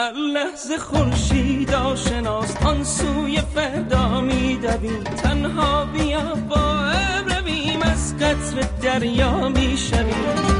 هر لحظه خورشید آشناست آن سوی فردا میدویم تنها بیا با رویم از قطر دریا می‌شویم.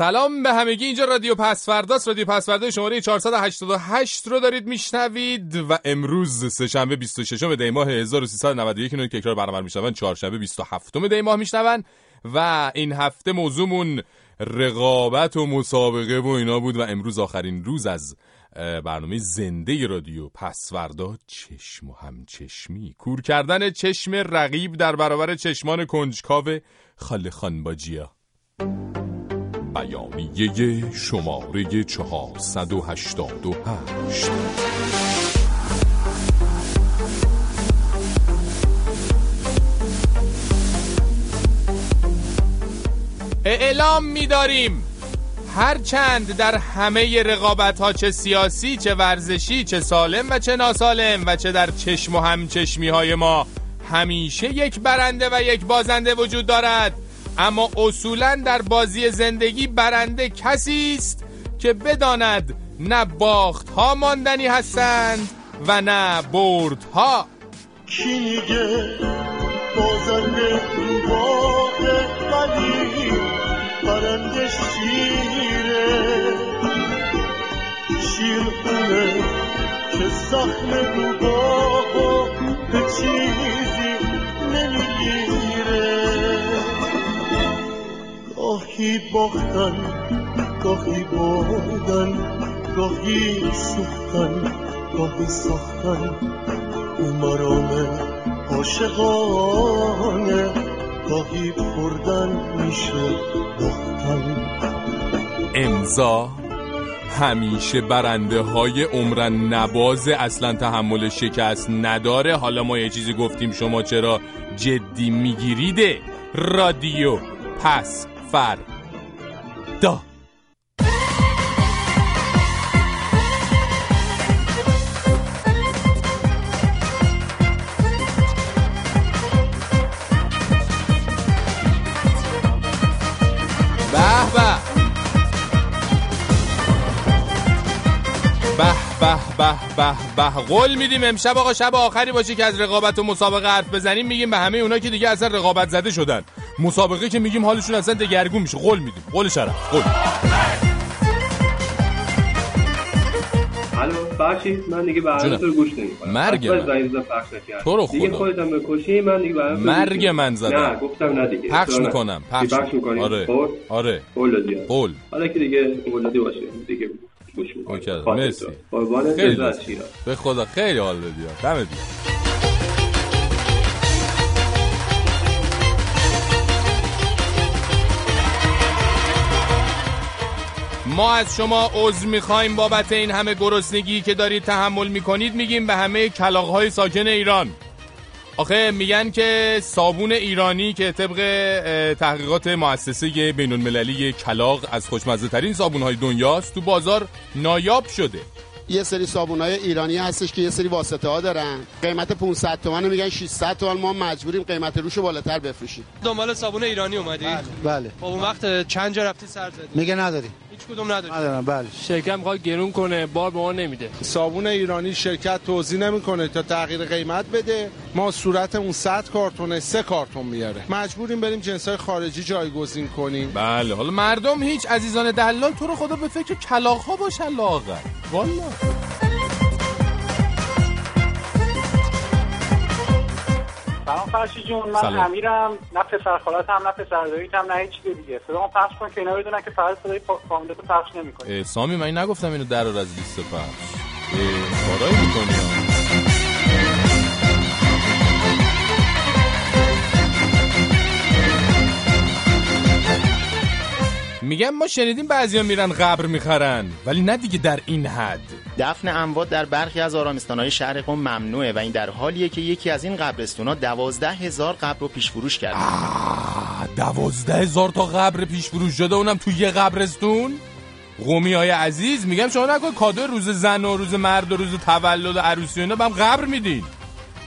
سلام به همگی. اینجا رادیو پسورداست. رادیو پسوردا شماره 488 رو دارید میشنوید و امروز سهشنبه 26 دی ماه 1391 اینو تکرار برنامه میشنون. چهارشنبه 27 دی ماه میشنون و این هفته موضوعمون رقابت و مسابقه و اینا بود و امروز آخرین روز از برنامه زنده رادیو پسوردا. چشم و همچشمی. کور کردن چشم رقیب در برابر چشمان کنجکاو خاله خانباجیا. بیانیه شماره 488 اعلام می‌داریم. هرچند در همه رقابت ها چه سیاسی چه ورزشی چه سالم و چه ناسالم و چه در چشم و همچشمی های ما همیشه یک برنده و یک بازنده وجود دارد. اما اصولا در بازی زندگی برنده کسی است که بداند نه باخت ها ماندنی هستند و نه برد ها کی میگه؟ بازنده واقع ولی برنده شیره. شیر خونه که زخم روباه به چیزی گاهی باختن گاهی بردن گاهی سوختن گاهی ساختن. مرام عاشقانه گاهی بردن میشه باختن. امضا همیشه برنده های عمرن نباز اصلا تحمل شکست نداره. حالا ما یه چیزی گفتیم شما چرا جدی میگیریده؟ رادیو پس فر دا به به به به قول میدیم امشب آقا شب آخری باشه که از رقابت و مسابقه حرف بزنیم میگیم به همه اونا که دیگه اصلا رقابت زده شدن. مسابقه که میگیم حالشون اصلا دگرگون میشه. قول میدیم. قول شرف. قول. الو بخشید من دیگه برنامه رو گوش نمی‌کنم. مرگ من. تو رو دیگه خدا. خودت هم بکشی من دیگه برنامه مرگ من زدم. نه گفتم نه دیگه. پخش. می‌کنم. پخش, پخش می‌کنی آره. خب؟ آره. قول دادی قول. حالا که دیگه قول دادی باشه دیگه گوش می‌کنم اوکی. مرسی. قربان به خدا خیلی حال دادی دمت گرم. ما از شما عذر می‌خوایم بابت این همه گرسنگی که دارید تحمل می‌کنید میگیم به همه کلاغهای ساکن ایران. آخه میگن که صابون ایرانی که طبق تحقیقات مؤسسه بین المللی کلاغ از خوشمزه ترین صابون های دنیاست تو بازار نایاب شده. یه سری صابونای ایرانی هستش که یه سری واسطه ها دارن. قیمت 500 تومن میگن 600 تومن ما مجبوریم قیمت روشو بالاتر بفروشیم. دنبال صابون ایرانی اومدی؟ بله. خب اون وقت چند جا رفتی سر زدی؟ میگه نداری هیچ کدوم نداریم ندارم بله. شرکت می‌خواد گرون کنه بار به ما نمیده. صابون ایرانی شرکت توضیح نمی‌کنه تا تغییر قیمت بده. ما صورتمون 100 کارتونه سه کارتون میاره. مجبوریم بریم جنسای خارجی جایگزین کنیم. بله حالا مردم هیچ عزیزان دلال تو رو خدا به فکر کلاغ ها باشن لاغر. والا سلام فرشی جون من سلام. امیرم. نه پسر هم نه پسر هم نه هیچ دیگه. صدامو پخش کن که اینا بدونن که فقط صدای فا- فامیلتو پخش نمی‌کنی سامی من نگفتم اینو در از لیست پخش. کارایی می‌کنی؟ میگم ما شنیدیم بعضیا میرن قبر می‌خرن ولی نه دیگه در این حد. دفن اموات در برخی از آرامستانهای شهر قم ممنوعه و این در حالیه که یکی از این قبرستونا دوازده هزار قبر رو پیش فروش کرده دوازده هزار تا قبر پیش فروش شده اونم تو یه قبرستون؟ قومی های عزیز میگم شما نکن کادو روز زن و روز مرد و روز تولد و عروسی و اینا به هم قبر میدین.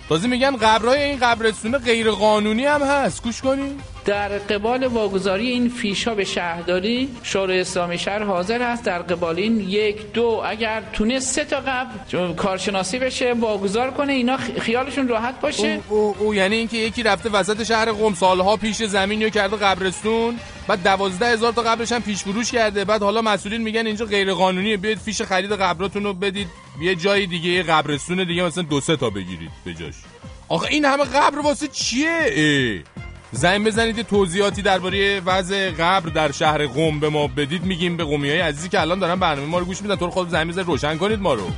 تازه میگن قبرهای این قبرستونه غیر قانونی هم هست. گوش کنین. در قبال واگذاری این فیش ها به شهرداری شورای اسلامی شهر حاضر است در قبال این یک دو اگر تونست سه تا قبل کارشناسی بشه واگذار کنه اینا خیالشون راحت باشه. او, او, او یعنی اینکه یکی رفته وسط شهر قم سالها پیش زمینی کرده قبرستون بعد دوازده هزار تا قبرش هم پیش فروش کرده بعد حالا مسئولین میگن اینجا غیر قانونیه بیاید فیش خرید قبراتون رو بدید یه جای دیگه یه قبرستون دیگه مثلا دو سه تا بگیرید به جاش. آخه این همه قبر واسه چیه؟ زنگ بزنید یه توضیحاتی درباره وضع قبر در شهر قم به ما بدید. میگیم به قومی های عزیزی که الان دارن برنامه ما رو گوش میدن. تو خود زنگ بزنید روشن کنید ما رو.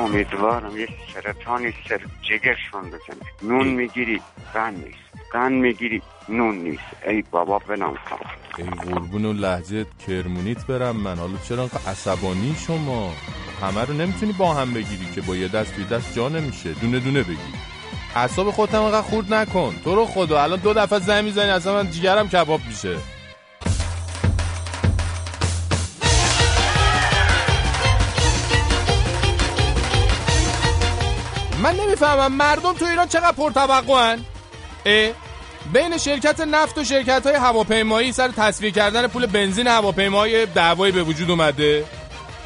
امیدوارم یه سرطانی سر جگرشون بزنه. نون می‌گیری قن نیست. قن می‌گیری نون نیست. ای بابا بنام کن ای قربون و لحجه کرمونیت برم من. حالا چرا عصبانی شما؟ همه رو نمی‌تونی با هم بگیری که با یه دست توی دست جا نمیشه. دونه دونه بگی. اعصاب خودت هم انقدر خورد نکن. تو رو خدا. الان دو دفعه زنگ می‌زنی اصلا من جیگرم کباب میشه. من نمی‌فهمم مردم تو ایران چقدر پرتوقعن؟ اه؟ بین شرکت نفت و شرکت های هواپیمایی سر تصویه کردن پول بنزین هواپیمای دعوایی به وجود اومده؟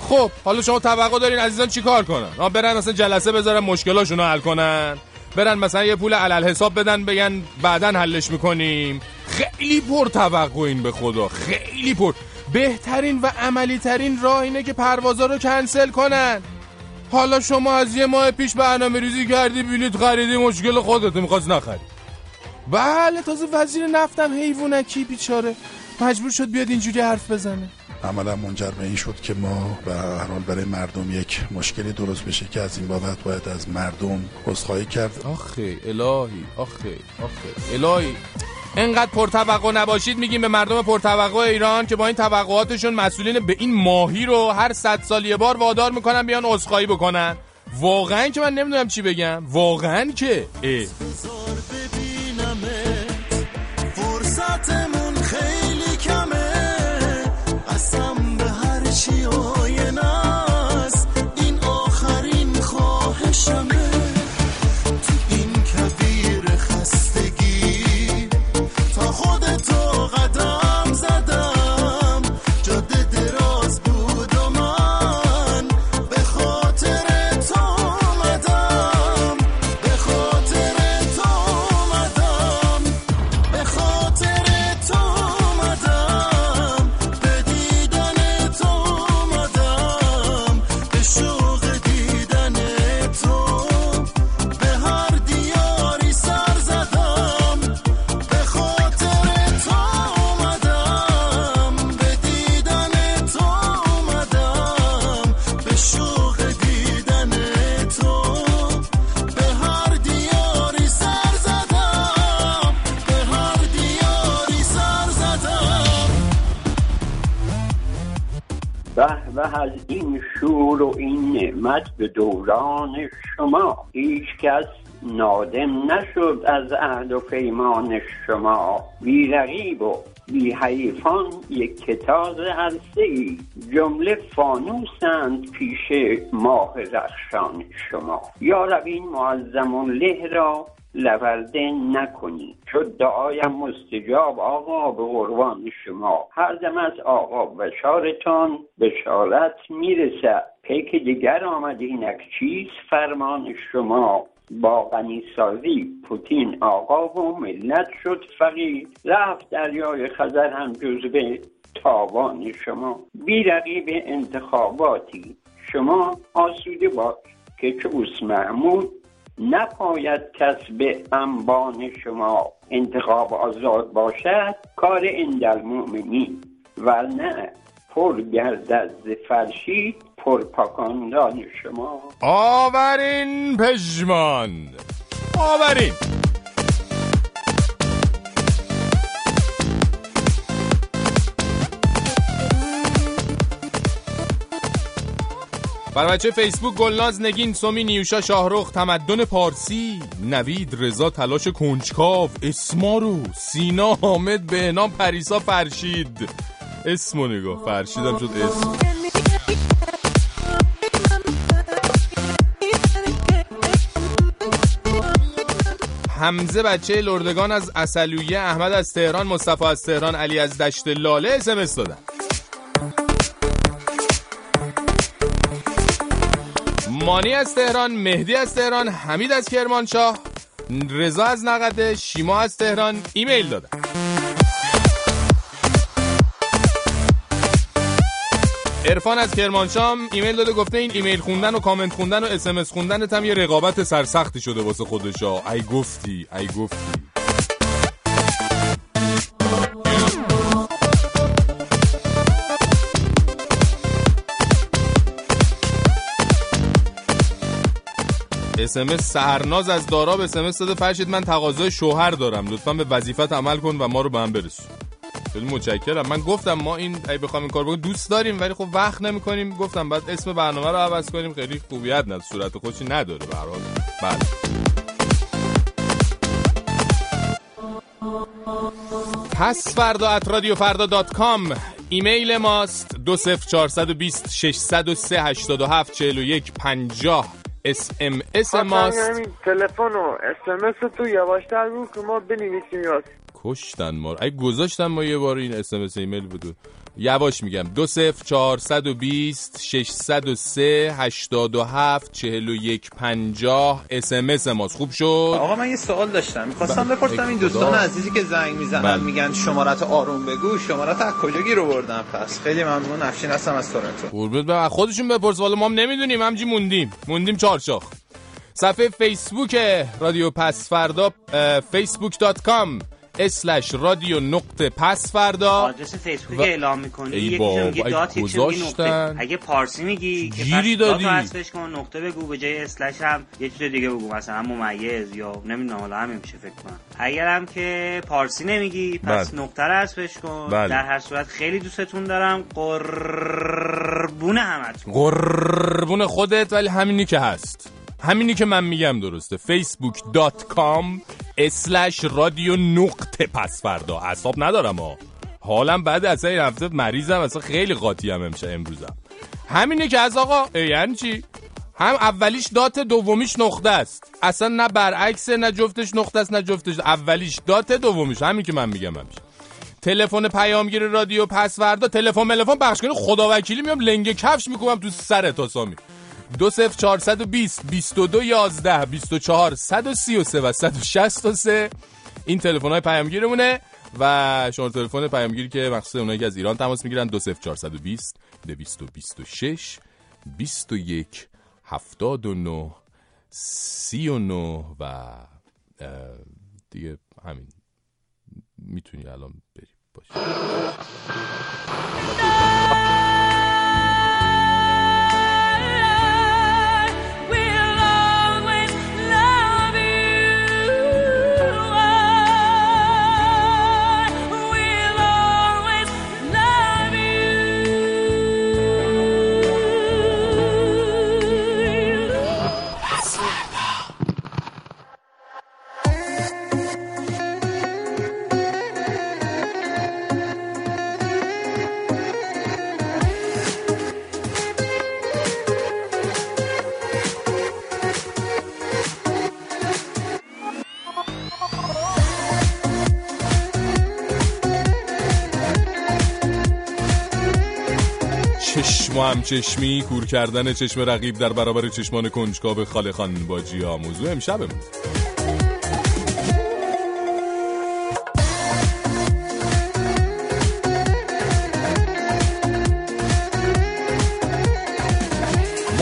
خب حالا شما توقع دارین عزیزان چیکار کنن؟ آه برن مثلا جلسه بذارن مشکلاشونو حل کنن. برن مثلا یه پول علل حساب بدن بگن بعدا حلش می‌کنیم. خیلی پر توقعین به خدا خیلی پر. بهترین و عملی ترین راه اینه که پروازا رو کنسل کنن. حالا شما از یه ماه پیش برنامه ریزی کردی بلیط خریدی مشکل خودت می‌خواست نخری. بله تازه وزیر نفتم حیوانکی بیچاره. مجبور شد بیاد اینجوری حرف بزنه. عملا منجر به این شد که ما به هر حال برای مردم یک مشکلی درست بشه که از این بابت باید از مردم عذرخواهی کرد. آخه الهی آخه آخه. الهی انقدر پرتوقع نباشید میگیم به مردم پرتوقع ایران که با این توقعاتشون مسئولین به این ماهی رو هر صد سال یه بار وادار می‌کنن بیان عذرخواهی بکنن. واقعا که من نمی‌دونم چی بگم. واقعا که؟ اه. time نعمت به دوران شما. هیچ کس نادم نشد از عهد و پیمان شما. بی رقیب و بی حیفان یک کتاز هسته ای جمله فانوسند پیش ماه رخشان شما. یا این معظم له را لورده نکنی. شد دعایم مستجاب آقا به قربان شما. هر دم از آقا بشارتان بشارت می‌رسد. پیک دیگر آمده اینک چیست فرمان شما. با غنی سازی پوتین آقا و ملت شد فقیر رفت دریای خزر هم جزبه تاوان شما. بی رقیب انتخاباتی شما آسوده باش که چه اوس محمود نپاید کس به انبان شما. انتخاب آزاد باشد کار اندل مؤمنین. ورنه پر گردد ز فرشید پر پاکاندان شما. آورین پژمان. آورین. بر بچه فیسبوک گلناز نگین سومی نیوشا شاهرخ تمدن پارسی نوید رضا تلاش کنجکاو اسمارو سینا حامد بهنام پریسا فرشید. اسمو نگاه. فرشیدم شد اسم. حمزه بچه لردگان از اصلویه احمد از تهران مصطفی از تهران علی از دشت لاله اسمس دادن. مانی از تهران مهدی از تهران حمید از کرمانشاه رضا از نقده شیما از تهران ایمیل دادن. ارفان از کرمانشاه ایمیل داده گفته این ایمیل خوندن و کامنت خوندن و اسمس خوندن هم یه رقابت سرسختی شده واسه خودشا. ای گفتی ای گفتی. اسمس سهرناز از داراب اسمس داده. فرشید من تقاضای شوهر دارم. لطفا به وظیفت عمل کن و ما رو به هم برسون. خیلی متشکرم. من گفتم ما این ای بخوام این کار بکنیم دوست داریم ولی خب وقت نمی‌کنیم. گفتم باید اسم برنامه رو عوض کنیم. خیلی خوبیت نداره. صورت خوشی نداره به هر حال. بله. پس فردا at رادیو فردا dot com ایمیل ماست. دو صفر چارصد و ششصد و سه هشتاد و هفت چهل و یک پنجاه. اس ام اس ماست. تلفن و اس ام اس رو یواشتر بگو که ما بنویسیم یا کشتن ما رو. اگه گذاشتن ما یه بار این اس ام اس ایمیل رو. یواش میگم. دو صفر چهارصد و بیست ششصد و سه هشتاد و هفت چهل و یک پنجاه اس ام اس ماست. خوب شد؟ آقا من یه سوال داشتم. می‌خواستم بله. بپرسم این دوستان خدا. عزیزی که زنگ می‌زنن بله. میگن شمارتو آروم بگو. شمارتو از کجا گیر آوردن؟ پس خیلی ممنون. افشین هستم از تورنتو. قربونت. خودشون بپرس. والا ما هم نمی‌دونیم. همینجوری موندیم. موندیم چارشاخ صفحه فیسبوک رادیو پس فردا facebook.com slash رادیو نقطه پس فردا. آدرس فیسبوک و- اعلام می‌کنی. ای یکی بابا، dot گذاشتن. نقطه. اگه پارسی میگی گیری dot دادی. حذفش کن نقطه بگو به جای slash هم یه چیز دیگه بگو. مثلا ممیز یا نمی‌دونم حالا همین میشه فکر کنم. اگر هم که پارسی نمیگی پس بله. نقطه رو حذفش کن. بله. در هر صورت خیلی دوستتون دارم. قربون همتون. قربون خودت ولی همینی که هست. همینی که من میگم درسته. Facebook.com slash رادیو نقطه پس فردا. اصاب ندارم ها حالم بعد از این هفته مریضم. اصلا خیلی قاطی هم امشه امروزم. همینه که از آقا یعنی چی؟ هم اولیش dot دومیش نقطه است. اصلا نه برعکس نه جفتش نقطه است نه جفتش اولیش dot دومیش. همین که من میگم همیشه تلفن پیامگیر رادیو پس فردا تلفن ملفون پخش کنی. خدا وکیلی میام لنگه کفش می‌کنم تو سر تا سامی. دو سف چارصد و بیست بیست و دو یازده بیست و چهار صد و سی و سه و صد و شست و سه. این تلفن های پیامگیرمونه و شما تلفن پیامگیری که مخصوص اونایی که از ایران تماس می‌گیرن دو سف چارصد و بیست دویست و بیست و شش بیست و یک هفتاد و نو سی و نو و دیگه همین. می‌تونی الان بری. باشه چشم و همچشمی کور کردن چشم رقیب در برابر چشمان کنجکاو خان باجی ها موضوع امشبمون.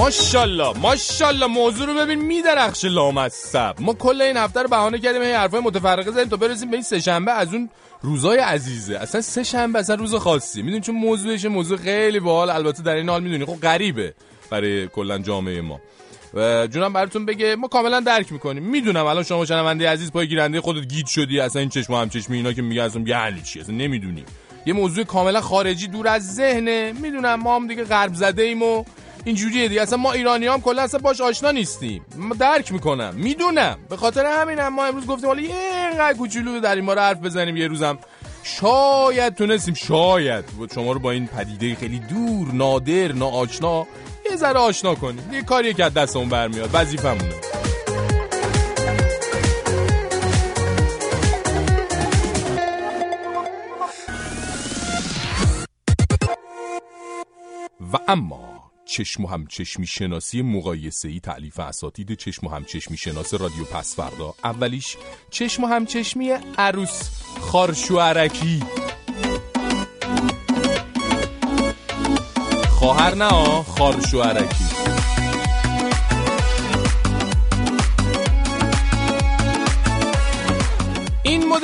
ماشاءالله ماشاءالله موضوع رو ببین میدرخش لامصب. ما کل این هفته رو بهانه کردیم این حرفای متفرقه زدیم تا برسیم به این سه شنبه از اون روزای عزیزه. اصلا سه شنبه اصلا روز خاصی. می‌دونی چون موضوعش موضوع خیلی باحال. البته در این حال می‌دونی خب غریبه برای کلا جامعه ما. و جونم براتون بگه ما کاملا درک می‌کنیم. می‌دونم الان شما شنونده عزیز پای گیرنده خودت گیج شدی اصلا این چشم و همچشمی اینا که میگه اصلا یعنی چی؟ اصلا نمی‌دونی. یه موضوع کاملا خارجی دور از ذهنه. می‌دونم ما هم دیگه غرب زده ایم و اینجوریه دیگه. اصلا ما ایرانی هم کلا اصلا باش آشنا نیستیم. ما درک می‌کنم. می‌دونم. به خاطر همین هم ما امروز گفتیم حالا اینقدر کوچولو در این باره حرف بزنیم یه روزم. شاید تونستیم شاید. شما رو با این پدیده خیلی دور نادر ناآشنا یه ذره آشنا کنیم. یه کاری که دستمون برمیاد. وظیفمونه و اما چشم و همچشمی شناسی مقایسه ای تعلیف اساتید چشم و همچشمی شناس رادیو پسفردا اولیش چشم و همچشمی عروس خارشوارکی خواهر نه آ،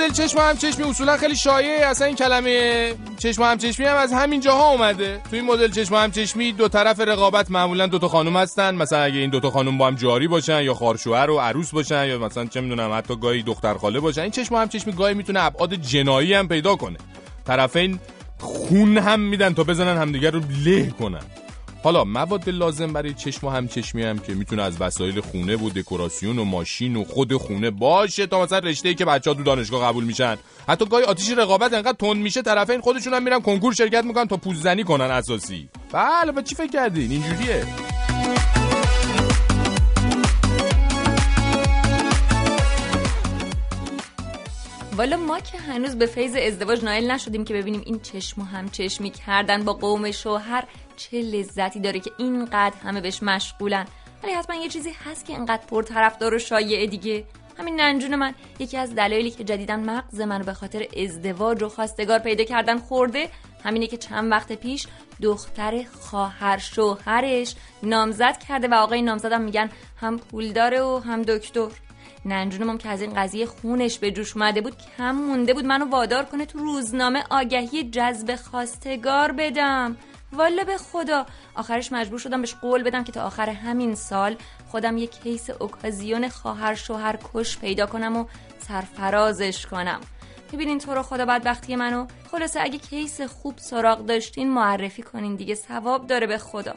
مدل چشم و همچشمی اصولا خیلی شایعه اصلا این کلمه چشم و همچشمی هم از همین جاها اومده. تو این مدل چشم و همچشمی دو طرف رقابت معمولا دو تا خانم هستن. مثلا اگه این دو تا خانم با هم جاری باشن یا خارشوهر و عروس باشن یا مثلا چه می‌دونم حتی گاهی دختر خاله باشن این چشم و همچشمی گاهی می‌تونه ابعاد جنایی هم پیدا کنه. طرفین خون هم میدن تا بزنن همدیگر رو له کنن. حالا مواد لازم برای چشم و همچشمی هم که می‌تونه از وسایل خونه و دکوراسیون و ماشین و خود خونه باشه تا مثلا رشته ای که بچه ها تو دانشگاه قبول میشن. حتی گاهی آتیش رقابت انقدر تند میشه طرفین خودشون هم میرن کنکور شرکت می‌کنن تا پوززنی کنن اساسی. بله با چی فکر کردین؟ اینجوریه. والا ما که هنوز به فیض ازدواج نایل نشدیم که ببینیم این چشم و همچشمی کردن با قوم شوهر چه لذتی داره که اینقدر همه بهش مشغولن. ولی حتما یه چیزی هست که اینقدر پرطرفدار و شایعه دیگه. همین ننجون من یکی از دلایلی که جدیدن مغز من به خاطر ازدواج و خواستگار پیدا کردن خورده همینه که چند وقت پیش دختر خواهر شوهرش نامزد کرده و آقای نامزدم میگن هم پول داره و هم دکتر. ننجونم که از این قضیه خونش به جوش اومده بود کم مونده بود. منو وادار کنه تو روزنامه آگهی جذب خواستگار بدم. والا به خدا. آخرش مجبور شدم بهش قول بدم که تا آخر همین سال خودم یک کیس اوکازیون خواهر شوهر کش پیدا کنم و سرفرازش کنم. می‌بینین تو رو خدا بدبختی منو. خلاصه اگه کیس خوب سراغ داشتین معرفی کنین دیگه ثواب داره به خدا.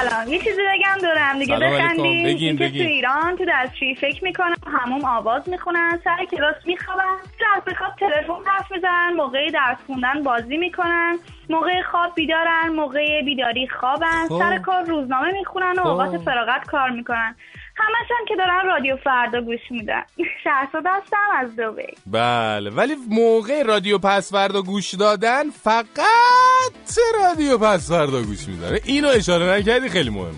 سلام یه چیزی بگم دور هم دیگه. بخندیم بگین، بگین. تو ایران تو دستشویی فکر می‌کنن هموم آواز می‌خونن. سر کلاس میخوابن. رفت به خواب تلفن حرف می‌زنن موقع درس خوندن بازی می‌کنن. موقع خواب بیدارن. موقع بیداری خوابن. خب. سر کار روزنامه می‌خونن و خب. اوقات فراغت کار می‌کنن. همش هم که دارن رادیو فردا گوش میدن. شهرزاد هستم از دوبی بله ولی موقع رادیو پسوردا گوش دادن فقط رادیو پسوردا گوش میداره اینو اشاره نکردی خیلی مهم.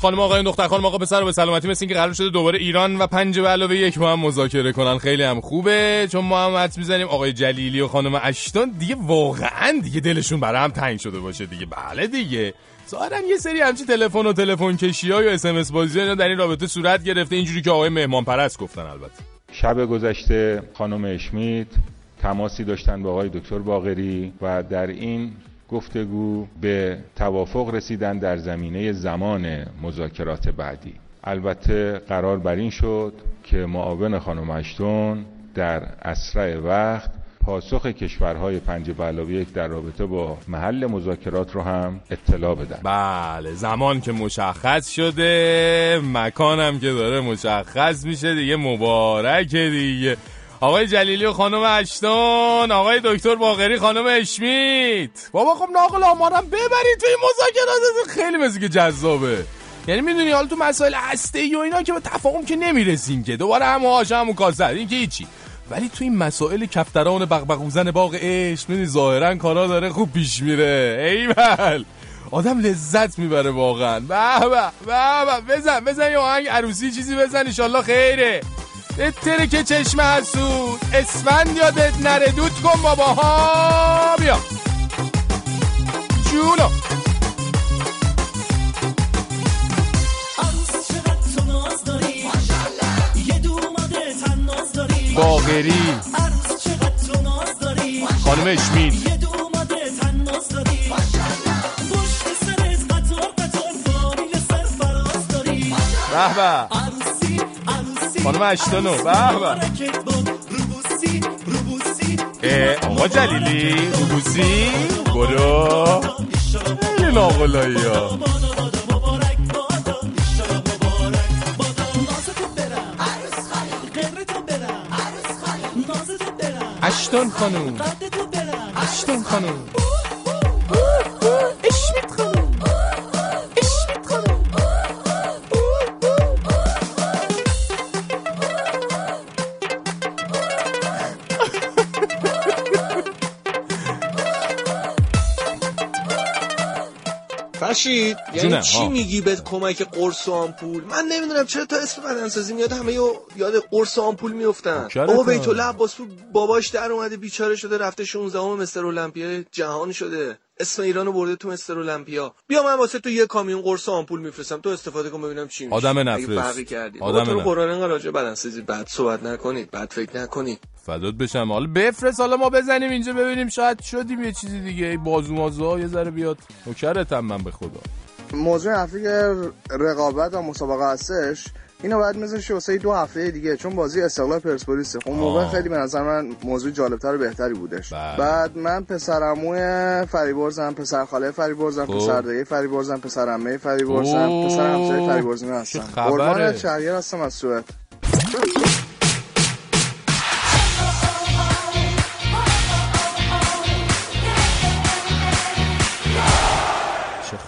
خانم آقای دختر خانم آقا پسر به سلامتی مثل اینکه قرار شده دوباره ایران و پنج به علاوه یک با هم مذاکره کنن. خیلی هم خوبه چون ما هم حدس می‌زنیم آقای جلیلی و خانم اشتون دیگه واقعا دیگه دلشون برای هم تنگ شده باشه دیگه. بله دیگه. ظاهرا یه سری همچی تلفن و تلفن کشی ها یا اس ام اس بازی ها در این رابطه صورت گرفته اینجوری که آقای مهمان پرست گفتن البته. شب گذشته خانم اشمیت تماسی داشتن با آقای دکتر باقری و در این گفتگو به توافق رسیدن در زمینه زمان مذاکرات بعدی. البته قرار بر این شد که معاون خانم اشتون در اسرع وقت پاسخ کشورهای پنج به علاوه یک در رابطه با محل مذاکرات رو هم اطلاع بدن. بله زمان که مشخص شده مکانم که داره مشخص میشه دیگه مبارکه دیگه. آقای جلیلی و خانم اشتون آقای دکتر باقری خانم اشمیت. بابا خب ناقل آمارم ببرید توی مذاکرات. خیلی که جذابه. یعنی می‌دونی حالا تو مسائل هسته و اینا که به تفاهم که نمی‌رسیم که. دوباره هم آش همون کاسر این که هیچی. ولی تو این مسائل کفتران بغبغوزن باغ عشق می‌دونی ظاهرا کارا داره خوب پیش میره. ایول. آدم لذت می‌بره واقعا. به به به به. بزن بزن یه آهنگ عروسی چیزی بزن انشالله خیره. اتره که چشم حسود اسفند یادت نره دود کن بابا ها بیا. جونو. باغری. خانم اشمین. به خانم اشتانو به آقا جلیلی. روبوسی برو. خیلی ناقلایی ها. اشتون خانوم اشتون خانوم جونم، یعنی چی ها. میگی به کمک قرص و آمپول من نمی‌دونم چرا تا اسم بدنسازی میاد همه یاد قرص و آمپول بابا تا؟ بیت الله عباسپور باباش در اومده بیچاره شده رفته 16 ام مستر المپیا جهان شده اسم ایرانو برده تو مستر المپیا بیا من واسه تو یه کامیون قرص و آمپول میفرستم. تو استفاده کن ببینم چی میشه. آدم نفرست. کردی. آدم تو. قرآن انقدر راجع به بدنسازی بد صحبت نکنید. بد فکر نکنید. فدات بشم. حالا بفرست. حالا ما بزنیم اینجا ببینیم شاید شدیم یه چیزی دیگه. ای بازو یه ذره بیاد. نوکرتم من به خدا. موضوع هفته رقابت و مسابقه هستش. اینو باید میذاشی واسه دو هفته دیگه چون بازی استقلال پرسپولیس اون موقع. خیلی به نظر من موضوع جالبتر و بهتری بودش بله. بعد من پسرعموی فریبرزم پسر خاله فریبرزم خب. پسر دایی فریبرزم پسر عمه فریبرزم. پسر همسایه فریبرزمی چه هستم؟ قربان شهریار هستم از سوئد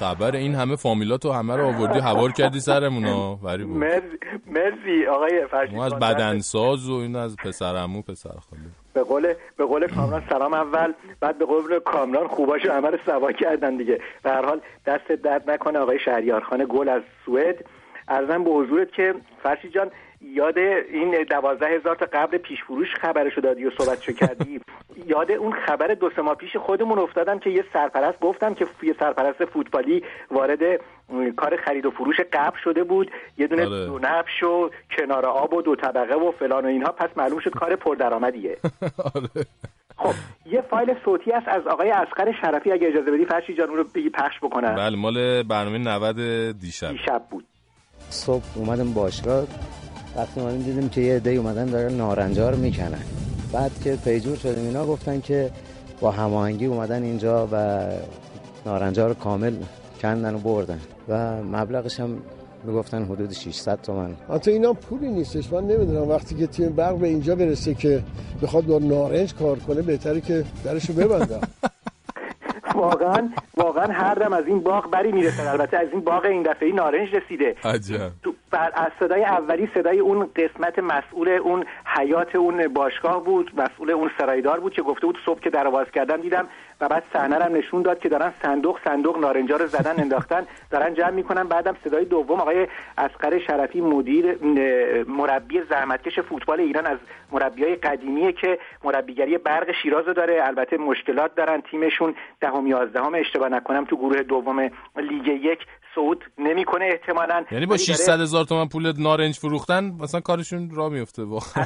خبر این همه فامیلاتو همه رو آوردی هوار کردی سرمون ها وری بود. مرسی مرسی آقای فرشید از بدنساز و این از پسرمو پسر خاله به قول به قول کامران سلام اول. بعد به قول کامران خوباشو عمل سوا کردن دیگه. به هر حال دست درد نکنه آقای شهریارخان گل از سوئد. ارزم به حضورت که فرشید جان یاد این دوازده هزار تا قبل پیش فروش خبرشو دادی و صحبتشو کردی؟ یاد اون خبر دو سه ماه پیش خودمون افتادم که یه سرپرست گفتم که یه سرپرست فوتبالی وارد کار خرید و فروش قبل شده بود. یه دونه آره. دو نبش و کنار آب و دو طبقه و فلان و اینها. پس معلوم شد کار پردرآمدیه. خب یه فایل صوتی است از آقای اسقر شرفی. اگه اجازه بدی فرشی جان رو بگی پخش بکنم. بله مال برنامه 90 دیشب. دیشب بود. صبح اومدم باشگاه. وقتی اومدیم دیدیم که یه عده اومدن دارن نارنجا رو می‌کنن. بعد که پیجور شدیم اینا گفتن که با هماهنگی اومدن اینجا و نارنجا رو کامل کندن و بردن. و مبلغش هم می‌گفتن حدود 600 تومن. حتی اینا پولی نیستش. من نمی‌دونم. وقتی که تیم برق به اینجا برسه که بخواد با نارنج کار کنه بهتره که درشو ببندم. واقعا واقعا هر دم از این باغ بری می‌رسه. البته از این باغ این دفعه نارنج رسیده. عجب. تو بر از صدای اولی صدای اون قسمت مسئول اون حیات اون باشگاه بود مسئول اون سرایدار بود که گفته بود صبح که در باز کردم دیدم و بعد صحنه هم نشون داد که دارن صندوق صندوق نارنجا رو زدن انداختن دارن جمع می‌کنن. بعدم صدای دوم آقای اسقر شرفی مدیر مربی زحمتکش فوتبال ایران از مربیای قدیمیه که مربیگری برق شیراز رو داره. البته مشکلات دارن تیمشون. دهم یازدهم اشتباه نکنم تو گروه دوم لیگ یک صعود نمی‌کنه احتمالاً. یعنی با ولی داره- 600 هزار تومن پول نارنج فروختن مثلا کارشون را میفته واقعا.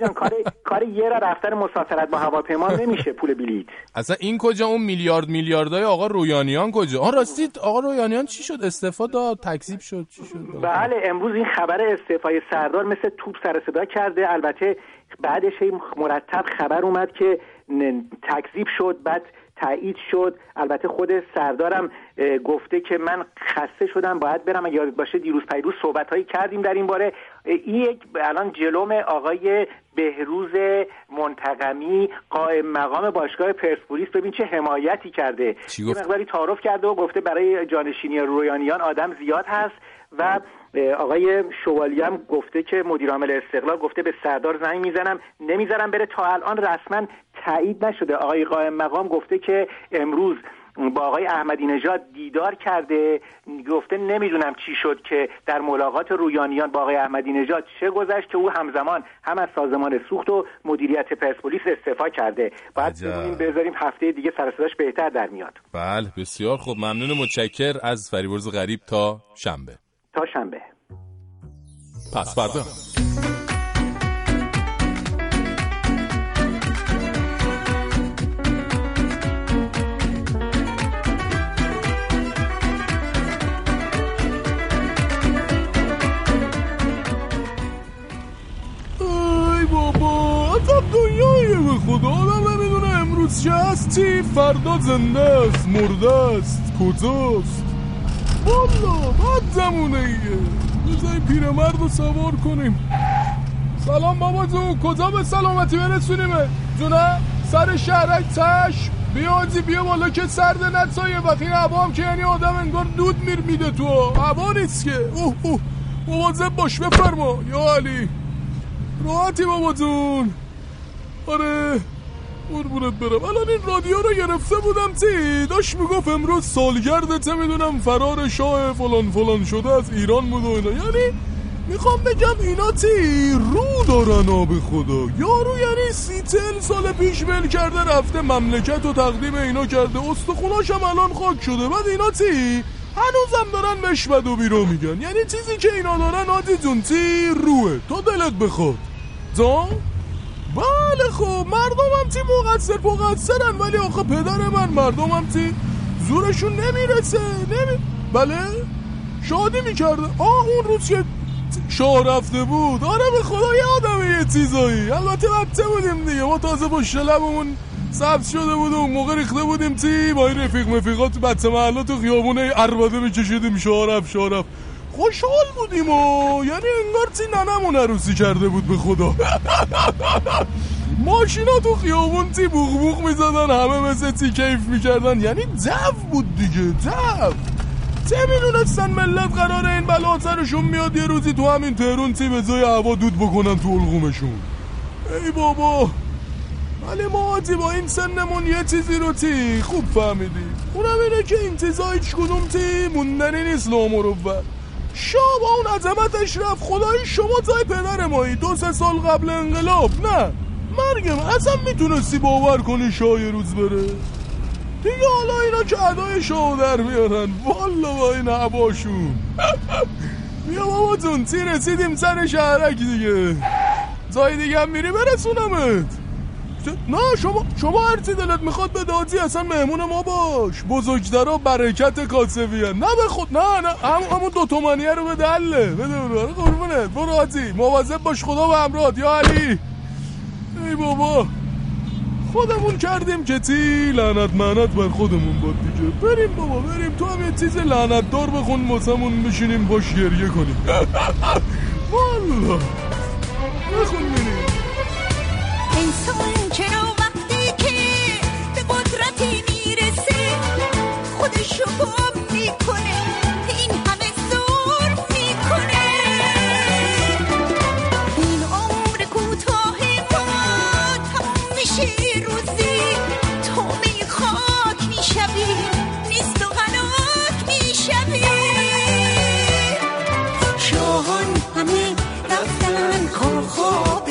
جان کار کار یه را رفتن مسافرت با هواپیما نمیشه پول بلیط اصلا این کجا؟ اون میلیارد میلیاردای آقا رویانیان کجا؟ آ راستید آقا رویانیان چی شد؟ استعفا داد تکذیب شد چی شد؟ بله امروز این خبر استعفای سردار مثل توپ سر صدا کرده. البته بعدش مرتب خبر اومد که تکذیب شد بعد تایید شد. البته خود سردارم گفته که من خسته شدم باید برم. اگه یادت باشه دیروز پیروز صحبت هایی کردیم در این باره. یک الان جلوم آقای بهروز منتقمی قائم مقام باشگاه پرسپولیس. ببین چه حمایتی کرده. چی یه؟ مقداری تعارف کرده و گفته برای جانشینی رویانیان آدم زیاد هست و آقای شوالی هم گفته که مدیر عامل استقلال گفته به سردار زنگ می‌زنم. نمی‌ذارم بره. تا الان رسما تایید نشده. آقای قائم مقام گفته که امروز با آقای احمدی نژاد دیدار کرده گفته نمی‌دونم چی شد که در ملاقات رویانیان با آقای احمدی نژاد چه گذشت که او همزمان هم از سازمان سوخت و مدیریت پرسپولیس استعفا کرده. ببینیم بذاریم هفته دیگه سر بهتر در میاد. بله بسیار خوب. ممنون متشکر از فریبرز غریب تا شنبه. تا شنبه. پس فردا. خدا آدم نمی‌دونه امروز چه هستی؟ فردا زنده است مرده است. کجاست؟ والا بد زمونه ایه. بذاریم پیرمرد رو سوار کنیم. سلام بابا جون کجا به سلامتی برسونیمه؟ جونه سر شهرک تش بیا آجی بیا بالا که سرد نتسایه وقتی هوا هم که یعنی آدم انگار دود میر میده تو. هوا نیست که. اوه اوه. مواظب باش بفرما. یا علی. راحتی بابا جون. آره قربونت برم. الان این رادیو رو گرفته بودم تی داشت می‌گفت امروز سالگردته می‌دونم فرار شاه فلان فلان شده از ایران بود و اینا. یعنی می‌خوام بگم اینا تی رو دارن آب خدا. یارو یعنی سی تل سال پیش ول کرده رفته مملکت و تقدیم اینا کرده. استخوناش هم الان خاک شده. بعد اینا تی هنوزم دارن مشبد و بیرو میگن. یعنی چیزی که اینا دارن آدی جون تی روه. تا دلت بخواد. جان؟ بله خب مردم هم تی مقصر مقصرن ولی آخه پدر من مردم هم تی زورشون نمی‌رسه نمی... بله؟ شادی می‌کرده آه اون روز که شاه رفته بود. آره به خدا یادمه یه چیزایی. البته بچه بودیم دیگه. ما تازه با شلبمون سبز شده بود و اون موقع ریخته بودیم تی با این رفیق مفیقات بچه محلا تو خیابونه عربده میکشیدیم شاه رفت. خوشحال بودیم و یعنی انگار تی ننمون عروسی کرده بود به خدا. ماشینا تو خیابون تی بوغ بوغ می‌زدن همه مثل تی کیف می‌کردن؟ یعنی جو بود دیگه جو چه می‌دونستن ملت قراره این بلا سرشون میاد یه روزی تو همین تهرون تی به جای هوا دود بکنن تو الگومشون ای بابا. ولی ما آتی با این سنمون یه چیزی رو تی خوب فهمیدیم. اونم اینه که چیزا هیچ تی موندنی نیست لامروت با اون عظمتش رفت. خدای شما تای پدر مایی. دو سه سال قبل انقلاب. نه. مرگم اصلا می‌تونستی باور کنی شاه روز بره. دیگه حالا اینا که ادای شاه در میارن. والا با این هواشون. بیا بابا جون تی رسیدیم سر شهرک دیگه. جای دیگه هم میری برسونمت. نه شما شما هر چی دلت می‌خواد به دادی اصلا مهمون ما باش. بزرگترا برکت کاسبیه. نه به خود نه نه هم همون دو تومانیه رو به دله بده برو آره قربونت. برو آتی مواظب باش خدا و همراهت. یا علی. ای بابا. خودمون کردیم که تی لعنت معنت بر خودمون باد دیگه. بریم بابا بریم. تو هم یه چیز لعنت دار بخون واسمون بشینیم باش گریه کنیم. والا بخون بریم قدرتی می‌رسه خودشو گم می‌کنه این همه زور می‌کنه. این عمر کوتاه ما تموم میشه روزی تو خاک می‌شوی نیست و غلاک می‌شوی. شاهان همه رفتن کار خواب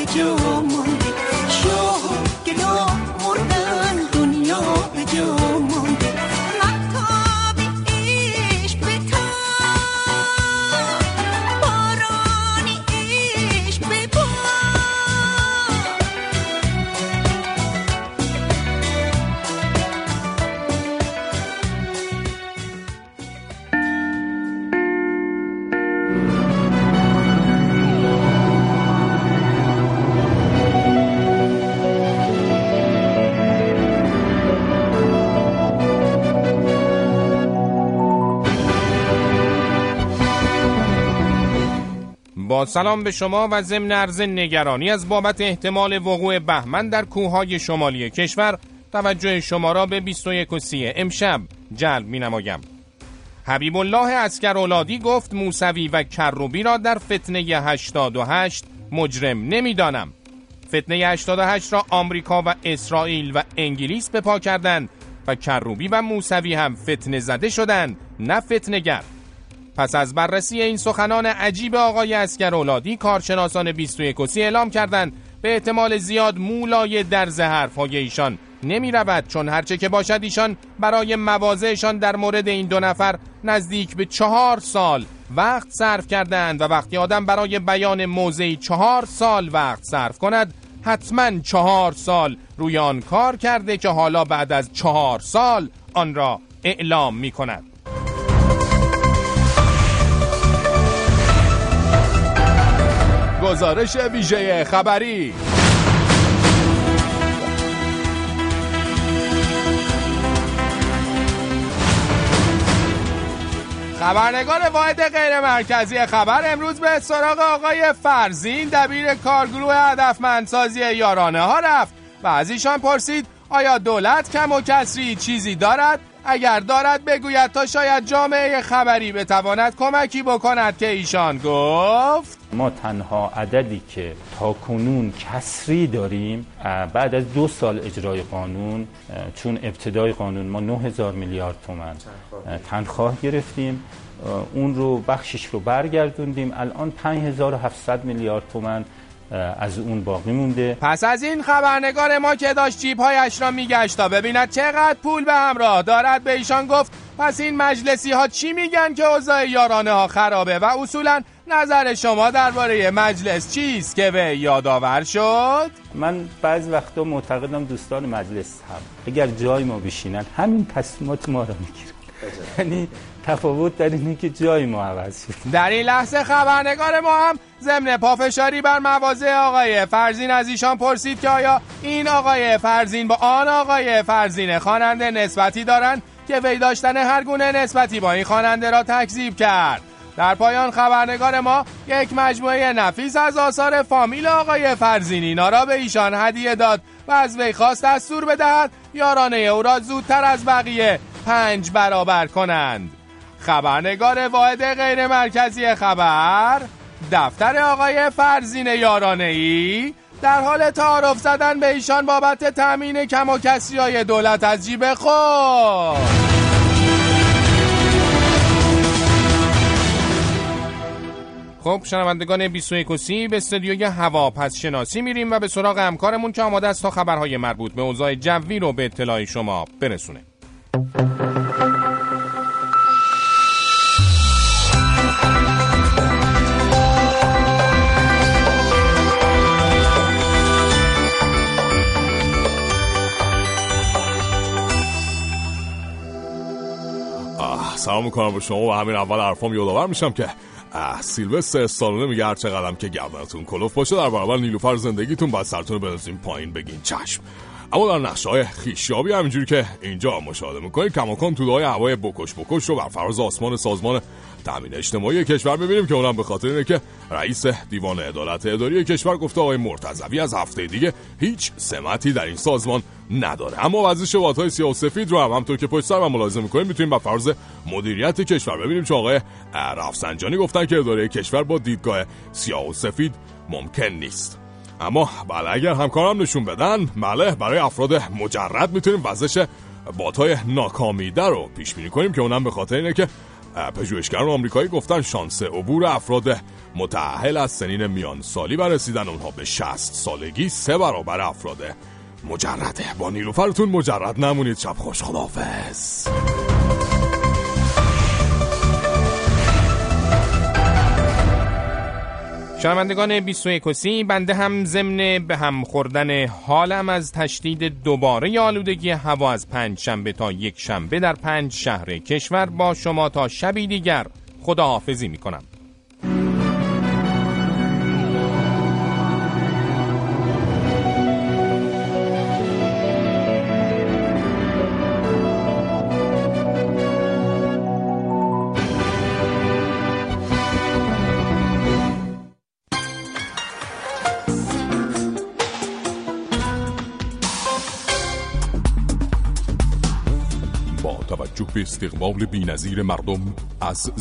سلام به شما و ضمن عرض نگرانی از بابت احتمال وقوع بهمن در کوههای شمالی کشور توجه شما را به 21 و 30 امشب جلب می نمایم. حبیب الله اسکر اولادی گفت موسوی و کروبی را در فتنه 88 مجرم نمی‌دانم. فتنه 88 را آمریکا و اسرائیل و انگلیس به پا کردند و کروبی و موسوی هم فتنه زده شدند نه فتنگر. پس از بررسی این سخنان عجیب آقای اسکر اولادی کارشناسان 21 و 30 اعلام کردند به احتمال زیاد مولای درز حرفهای ایشان نمی رود چون هرچه که باشد ایشان برای مواضعشان در مورد این دو نفر نزدیک به چهار سال وقت صرف کردند و وقتی آدم برای بیان موضعی چهار سال وقت صرف کند حتما چهار سال روی آن کار کرده که حالا بعد از چهار سال آن را اعلام می کند گزارش ویژه خبری خبرنگار واحد غیر مرکزی خبر امروز به سراغ آقای فرزین دبیر کارگروه هدفمندسازی یارانه ها رفت و از ایشان پرسید آیا دولت کم و کسری چیزی دارد؟ اگر دارد بگوید تا شاید جامعه خبری بتواند کمکی بکند که ایشان گفت ما تنها عددی که تا کنون کسری داریم بعد از دو سال اجرای قانون چون ابتدای قانون ما 9000 میلیارد تومن اه، تنخواه گرفتیم. اون رو بخشش رو برگردوندیم. الان 5700 میلیارد تومن از اون باقی مونده. پس از این خبرنگار ما که داشت جیبهایش را میگشت تا ببیند چقدر پول به همراه دارد به ایشان گفت پس این مجلسی ها چی میگن که اوضاع یارانه ها خرابه و اصولا نظر شما درباره مجلس چیست که به یادآور شد؟ من بعض وقتا معتقدم دوستان مجلس هم اگر جای ما بشینن همین تصمیمات ما رو می‌گیرن. یعنی تفاوت در اینه که جای ما عوض شد. در این لحظه خبرنگار ما هم ضمن پافشاری بر مواضع آقای فرزین از ایشان پرسید که آیا این آقای فرزین با آن آقای فرزین خواننده نسبتی دارند که وی داشتن هر گونه نسبتی با این خواننده را تکذیب کرد. در پایان خبرنگار ما یک مجموعه نفیس از آثار فامیل آقای فرزین اینا را به ایشان هدیه داد و از وی خواست دستور بدهد یارانه او را زودتر از بقیه پنج برابر کنند. خبرنگار واحد غیر مرکزی خبر دفتر آقای فرزین یارانه ای در حال تعارف زدن به ایشان بابت تأمین کم و کسری های دولت از جیب خود. خب شنوندگان 21 و 30 به استودیوی هوا پس شناسی میریم و به سراغ همکارمون که آماده است تا خبرهای مربوط به اوضاع جوی رو به اطلاع شما برسونه سلام می‌کنم به شما و همین اول حرفام یادآور میشم که اه سیلوستر استالونه میگه هر چقدرم که گردنتون کلوف باشه در برابر نیلوفر زندگیتون باید سرتون رو پایین بگین چشم. اما در نقشه های خیشیابی همینجوری که اینجا مشاهده می‌کنید. کماکان طولهای هوای بکش بکش رو بر فراز آسمان سازمان تامین اجتماعی کشور ببینیم که اونم به خاطر اینه که رئیس دیوان عدالت اداری کشور گفته آقای مرتضوی از هفته دیگه هیچ سمتی در این سازمان نداره. اما وضعیت واتای سیاه و سفید رو هم همطور که پشت سر من ملاحظه می‌کنیم می‌تونیم بر فرض مدیریت کشور ببینیم. که آقای رفسنجانی گفتن که اداره کشور با دیدگاه سیاه و سفید ممکن نیست. اما بله اگر همکارم نشون بدن بله برای افراد مجرد می‌تونیم وزش باتای ناکامیده رو پیش بینی کنیم که اونم به خاطر اینه که پژوهشگران آمریکایی گفتن شانس عبور افراد متأهل از سنین میان سالی و رسیدن اونها به 60 سالگی سه برابر افراد مجرده. با نیلوفرتون مجرد نمونید. شب خوش. خداحافظ. شنوندگان 21 و 30 بنده هم ضمن به هم خوردن حالم از تشدید دوباره آلودگی هوا از پنج شنبه تا یک شنبه در پنج شهر کشور با شما تا شبی دیگر. خداحافظی می کنم توجه به استقبال بینظیر مردم از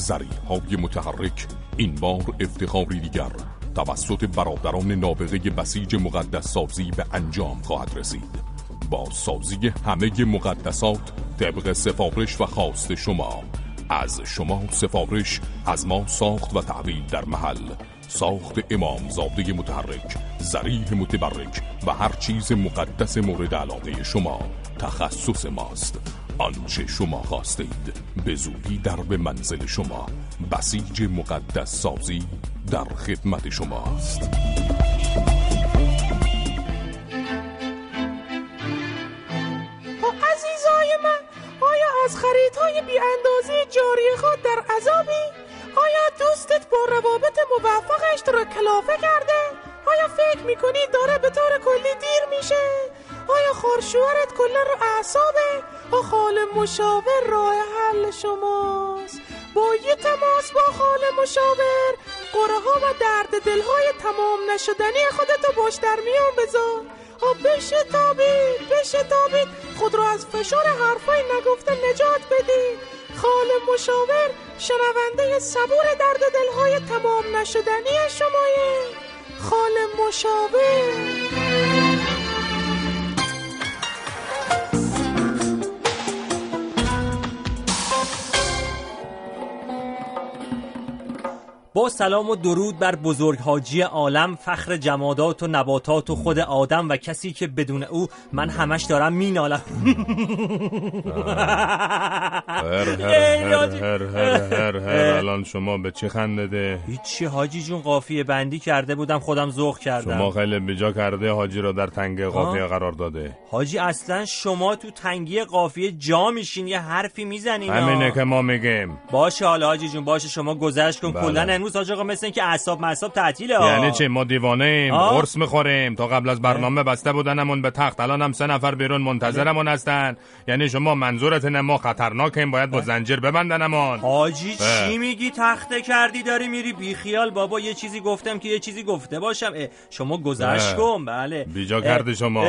های متحرک این بار افتخاری دیگر توسط برادران نابغه بسیج مقدس سازی به انجام خواهد رسید. با سازی همه مقدسات طبق سفارش و خواست شما. از شما سفارش از ما ساخت و تحویل در محل. ساخت امام زاده متحرک زریح متبرک و هر چیز مقدس مورد علاقه شما تخصص ماست. آنچه شما خواستید به زودی در به منزل شما بسیج مقدس سازی در خدمت شماست عزیزای من آیا از خریدهای بی اندازه جاری خود در عذابی؟ آیا دوستت با روابط موفقش رو کلافه کرده؟ آیا فکر می‌کنی داره به طور کلی دیر میشه؟ آیا خورشوهرت کلا رو اعصابه؟ با خال مشاور راه حل شماست. با یه تماس با خال مشاور قره ها و درد دلهای تمام نشدنی خودتو باش در میان بذار. ها بشه تابید بشه تابید. خود رو از فشار حرفای نگفته نجات بدید خال مشاور شنونده صبور درد دلهای تمام نشدنی شمایه. خال مشاور. با سلام و درود بر بزرگ حاجی عالم فخر جمادات و نباتات و خود آدم و کسی که بدون او من همش دارم مینالم. هر هر هر هر هر هر الان شما به چی خندده هیچی حاجی جون قافیه بندی کرده بودم خودم ذوق کردم. شما خیلی بجا کرده حاجی را در تنگ قافیه قرار داده. حاجی اصلا شما تو تنگی قافیه جا میشین یه حرفی می‌زنین. همینه که ما میگیم. باشه حالا حاجی جون باشه شما گذشت کن بله. کلا امروز حاج آقا مثل اینکه اعصاب مصاب تعطیله یعنی چی؟ ما دیوانه. قرص می‌خوریم. تا قبل از برنامه بسته بودنمون به تخت الان هم سه نفر بیرون منتظرمون هستن. یعنی شما منظورت اینه ما خطرناکیم باید با زنجیر ببندنمون. حاجی. چی میگی؟ تخته کردی داری میری بیخیال. بابا یه چیزی گفتم که یه چیزی گفته باشم. شما گذشت. کن بله. بیجا کردی شما.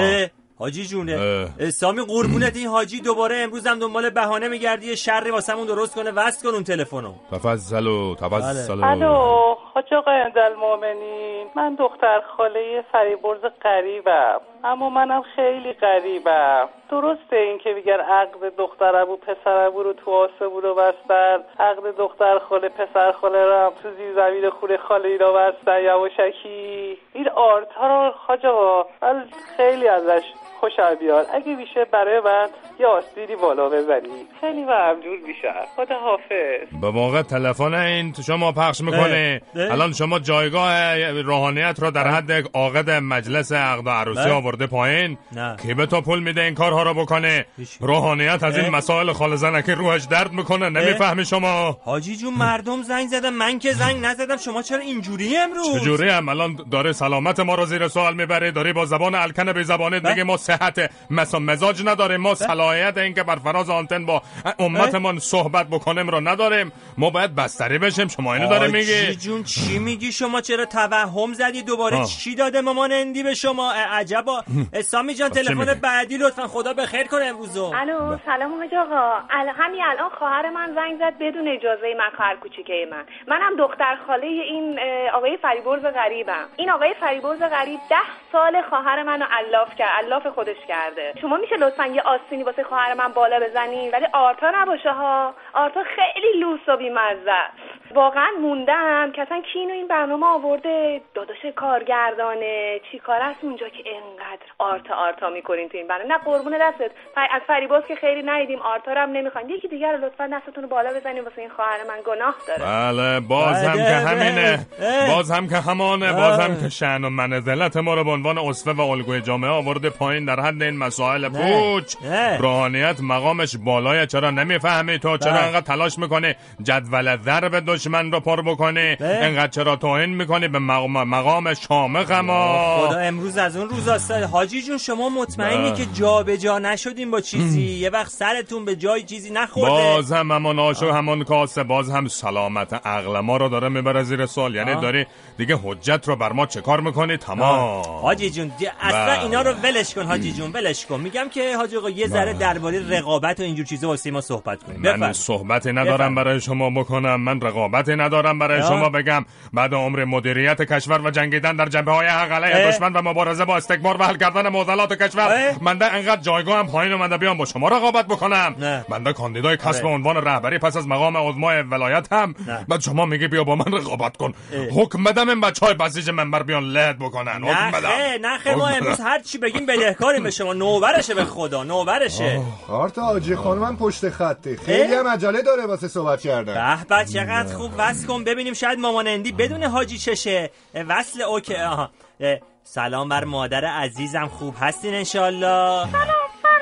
حاجی جونه. سامی قربونت این حاجی دوباره امروز هم دنبال بهانه میگردی یه شری واسمون درست کنه. وصل کن اون تلفنو. تفضلو تفضلو الو حاج آقا المؤمنین من دختر خاله فریبرز قریبم اما منم خیلی قریبم درسته این که میگن عقد دختر ابو پسر ابو رو تو آسمون رو بستن. عقد دختر خاله پسر خاله رو هم تو زیر زمین خونه خاله اینا بستن یواشکی. این آرتا رو حاج آقا من خیلی ازش خوشم بیاد اگه میشه برای من یه آستینی بالا بزنی خیلی ممنون میشم خدا حافظ. به موقع تلفن این تو شما پخش می‌کنه. الان شما جایگاه روحانیت رو در حد عاقد مجلس عقد و عروسی بله. آورده پایین. کی به تو پول میده این کارها رو بکنه؟ روحانیت از این اه. مسائل خال زنکی روحش درد می‌کنه. نمی‌فهمی شما. حاجی جون مردم زنگ زدن. من که زنگ نزدم. شما چرا اینجوری امروز؟ چجوری هم الان داره سلامت ما رو زیر سوال می‌بره. داری با زبان الکن به زبانت بله. میگه ما صحت مسا مزاج نداریم. ما صلاحیت اینکه بر فراز آنتن با امتمون صحبت بکنیم رو نداریم. ما باید بستری بشیم. شما اینو داره میگی؟ جون چی میگی شما؟ چرا توهم زدی؟ دوباره آه. چی داده مامان اندی به شما؟ عجبا. سامی جان تلفن؟ بعدی لطفا. خدا به خیر کنه امروزو. الو سلام حاج آقا. ال- همین الان خواهر من زنگ زد بدون اجازه من خواهر کوچیکه من. منم دختر خاله این آقای فریبرز غریبم. این آقای فریبرز غریب ده سال خواهر منو الاف کرد. الاف خودش کرده. شما میشه لطفا یه آستینی واسه خواهر من بالا بزنی؟ ولی آرتا نباشه ها. آرتا خیلی لوس و بیمزه است. واقعا موندم که اصلا کی اینو این برنامه آورده؟ داداش کارگردانه. چی کاره است اونجا که انقدر آرتا آرتا می‌کنین تو این برنامه؟ نه قربون دستت. از فریبرز که خیلی ندیدیم آرتا رو هم نمی‌خواین یکی دیگر رو لطفا دستتون رو بالا بزنین واسه این خواهر من گناه داره. بله باز هم بله، که همینه. باز هم که همانه باز هم که شعن و منزلت ما رو به عنوان اصفه و الگوی جامعه آورده پایین در حد این مسائل پوچ. روحانیت مقامش بالای چرا نمی‌فهمی تو؟ چرا بله. انقدر تلاش می‌کنه جدول ضرب دشمن رو پر بکنه انقدر چرا توهین می‌کنه به مقام, مقام شامخ ما خدا امروز از اون روزاست حاجی جون شما مطمئنی نه. که جا به جا نشدیم با چیزی؟ یه وقت سرتون به جای چیزی نخورده. باز هم همان آش و همان کاسه باز هم سلامت عقل ما رو داره می‌بره زیر سوال. یعنی آه. داری دیگه حجت رو بر ما چه کار می‌کنی؟ تمام. حاجی جون اصلا بله. اینا رو ولش کن حاجی جون ولش کن. میگم که حاجی آقا یه ذره درباره رقابت و اینجور چیزا واسه ما صحبت کنیم. من. صحبتی ندارم. برای شما بکنم. من رقابتی ندارم برای آه. شما بگم. بعد عمر مدیریت کشور و جنگیدن در جبهه های حق علیه. دشمن و مبارزه با استکبار و حل کردن معضلات کشور. من ده انقدر جایگاهم پایین اومده بیام با شما رقابت بکنم. من ده کاندیدای کسب آره. عنوان رهبری پس از مقام عظمای ولایت هم بعد شما میگی بیا با من رقابت کن. حکم بدم این بچه های بسیج منبر بیان لد بکنن. حکم بدم. نه نه خیر، ما امروز. هر چی بگیم بدهکاریم به شما نوبرشه به خدا نوبرشه آرتا حاجی خانمم پشت خطه. خیلی هم عجله داره واسه صحبت کردن. به به چقدر خوب. وصل کن ببینیم شاید مامان اندی بدون حاجی چشه. وصل اوکی. آها. اه، سلام بر مادر عزیزم. خوب هستین انشالله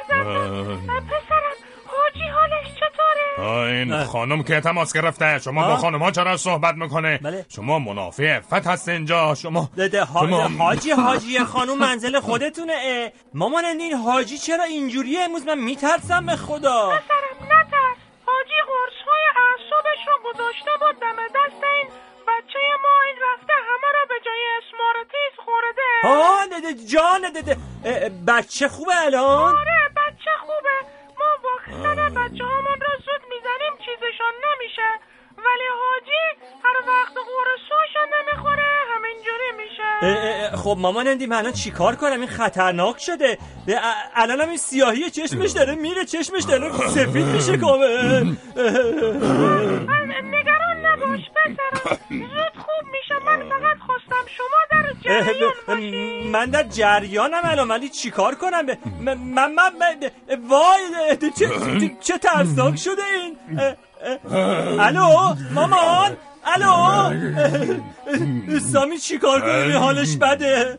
چطوره آه، این نه. خانم که تماس گرفته شما با. خانم ها چرا صحبت می‌کنه شما منافع فت هست اینجا. شما ده ده ها- شما- حاجی حاجی خانوم منزل خودتونه. اه، مامان این حاجی چرا اینجوریه؟ امروز من میترسم به خدا. پسرم نترس. حاجی قرص های اعصابش رو گذاشته بود دم دست این بچه ما. این رفته همه رو به جای اسمارتیز خورده. ها ده ده جان ده ده. اه، بچه خوبه الان؟ آره بچه خوبه. واکسن بچه هامون رو زود می‌زنیم چیزشان نمیشه. ولی حاجی هر وقت قرصاشو نمی‌خوره همینجوری میشه. خب مامان اندی من الان چیکار کنم؟ این خطرناک شده. الان هم این سیاهی چشمش داره میره چشمش داره سفید میشه کامل. نباش پسرم زود خوب میشه من فقط خواستم شما در جریان باشی. من در جریانم الان ولی چیکار کنم؟ من من من وای چه چه- ترسناک شده این. الو مامان. الو؟ سامی چیکار این حالش بده.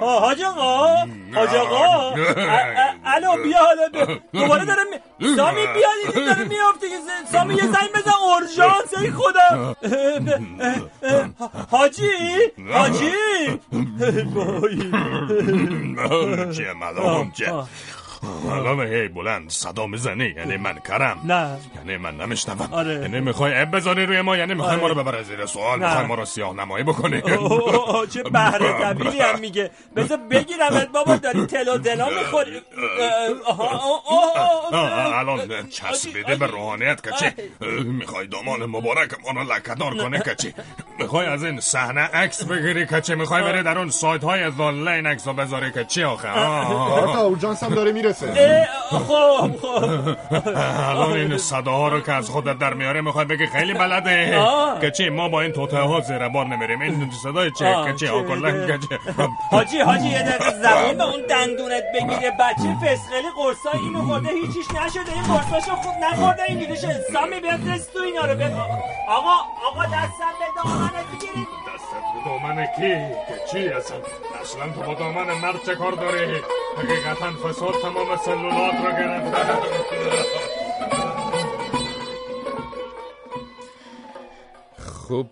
حاج آقا؟ حاج آقا؟ الو بیا حالا. دوباره داره می- سامی بیا این داره میافته. سامی یه زنگ بزن. اورژانس ای خدا. حاجی؟ حاجی؟ چیه؟ مدام چیه؟ الان هی بلند صدا می‌زنی یعنی من کرم نه یعنی من نمیشنوم آره. یعنی می‌خوای اب بذاری روی ما یعنی می‌خوای آره. ما رو ببره زیر سوال نه. می‌خوای ما رو سیاه نمایی بکنی اوه، چه بهره طبیلی هم میگه بذار بگیرمت بابا داری تلا دلا می‌خوری آه، الان چسبیده به روحانیت کچی می‌خوای دامان مبارک ما رو لکدار کنه کچی می‌خوای از این صحنه عکس بگیری کچی می‌خوای بری در اون سایت های ضاله این عکس رو بذاری کچی آخه آه. آرتا اورژانس هم داره می‌رسه خب خب. الان این صداها رو که از خودت در میاره می‌خوای بگی خیلی بلده. که چی؟ ما با این توته ها زیر بار نمیریم. این صدای چه؟ که چی؟ چه- آکلا که چی حاجی حاجی یه دقیقه زبون به اون دندونت بگیره. بچه فسقلی قرصای اینو خورده هیچیش نشده. این قرصاشو خوب نخورده. اینجوری شد سامی بفرست تو اینا رو. آقا آقا دستم به دامنت بگیرید. دستت. به دامن کی که چی اصلا؟ اصلا تو با دامن مرد چه کار داری حقیقتا فساد تمام سلولات رو گرفته خب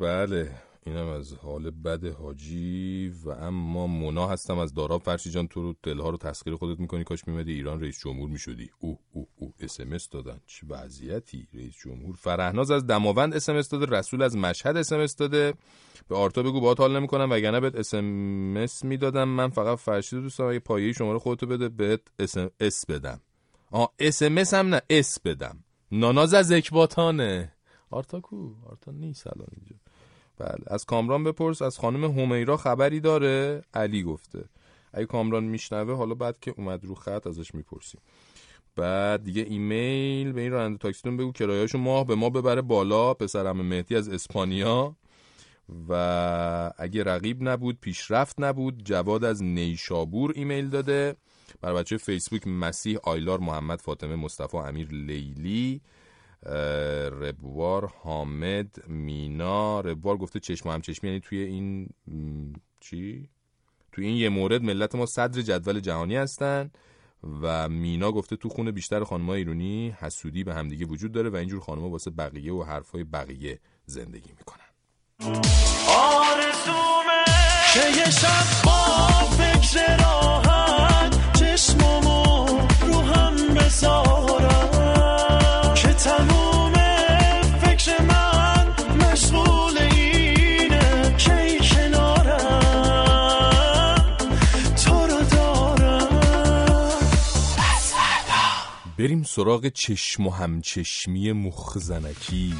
بله. اینم از حال بد حاجی و اما مونا هستم از داراب. فرشی جان تو رو دلها رو تسخیر خودت می‌کنی. کاش میمدی ایران رئیس جمهور می‌شدی. او او او اسمس دادن. چه وضعیتی؟ رئیس جمهور فرهناز از دماوند اسمس داده رسول از مشهد اسمس داده. به آرتا بگو باهات حال نمی‌کنم وگرنه بهت اسمس می‌دادم. من فقط فرشید دوست دارم. اگه پایه شماره خودتو بده بهت اس بدم. آه اسمس هم نه اس بدم. ناناز از اکباتانه. آرتا کو؟ آرتا نیست الان اینجا. بله. از کامران بپرس از خانم حمیرا خبری داره؟ علی گفته. اگه کامران میشنوه حالا بعد که اومد رو خط ازش می‌پرسیم. بعد دیگه ایمیل به این راننده تاکسیتون بگو کرایه‌شو ماه به ماه ببره بالا. پسرم مهدی از اسپانیا. و اگه رقیب نبود پیشرفت نبود جواد از نیشابور ایمیل داده. برای بچه فیسبوک مسیح آیلار محمد فاطمه مصطفی امیر لیلی. ربوار حامد مینا ربوار گفته چشم و همچشمی یعنی توی این چی؟ توی این یه مورد ملت ما صدر جدول جهانی هستن و مینا گفته تو خونه بیشتر خانم‌های ایرانی حسودی به همدیگه وجود داره و اینجور خانم‌ها واسه بقیه و حرفای بقیه زندگی می‌کنن آرزومه که یه شب با فکر راحت بریم سراغ چشم و همچشمی مخزنکی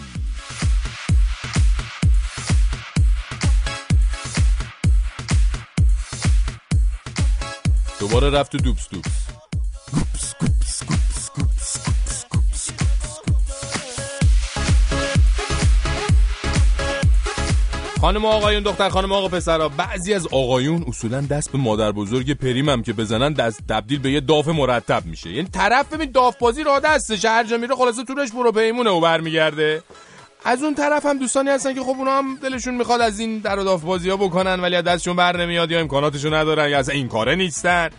دوباره رفت تو دوبس دوبس. خانم آقایون دختر خانم آقا پسرا. بعضی از آقایون اصولا دست به مادر بزرگ پریم هم که بزنن دست تبدیل به یه داف مرتب میشه. یعنی طرف ببین داف بازی را دستش هر جا میره خلاصه تورش برو پیمونه و برمیگرده. از اون طرف هم دوستانی هستن که خب اونا هم دلشون می‌خواد از این در و داف بازی ها بکنن ولی از دستشون بر نمیاد یا امکاناتشون ندارن یا از این کاره نیستن.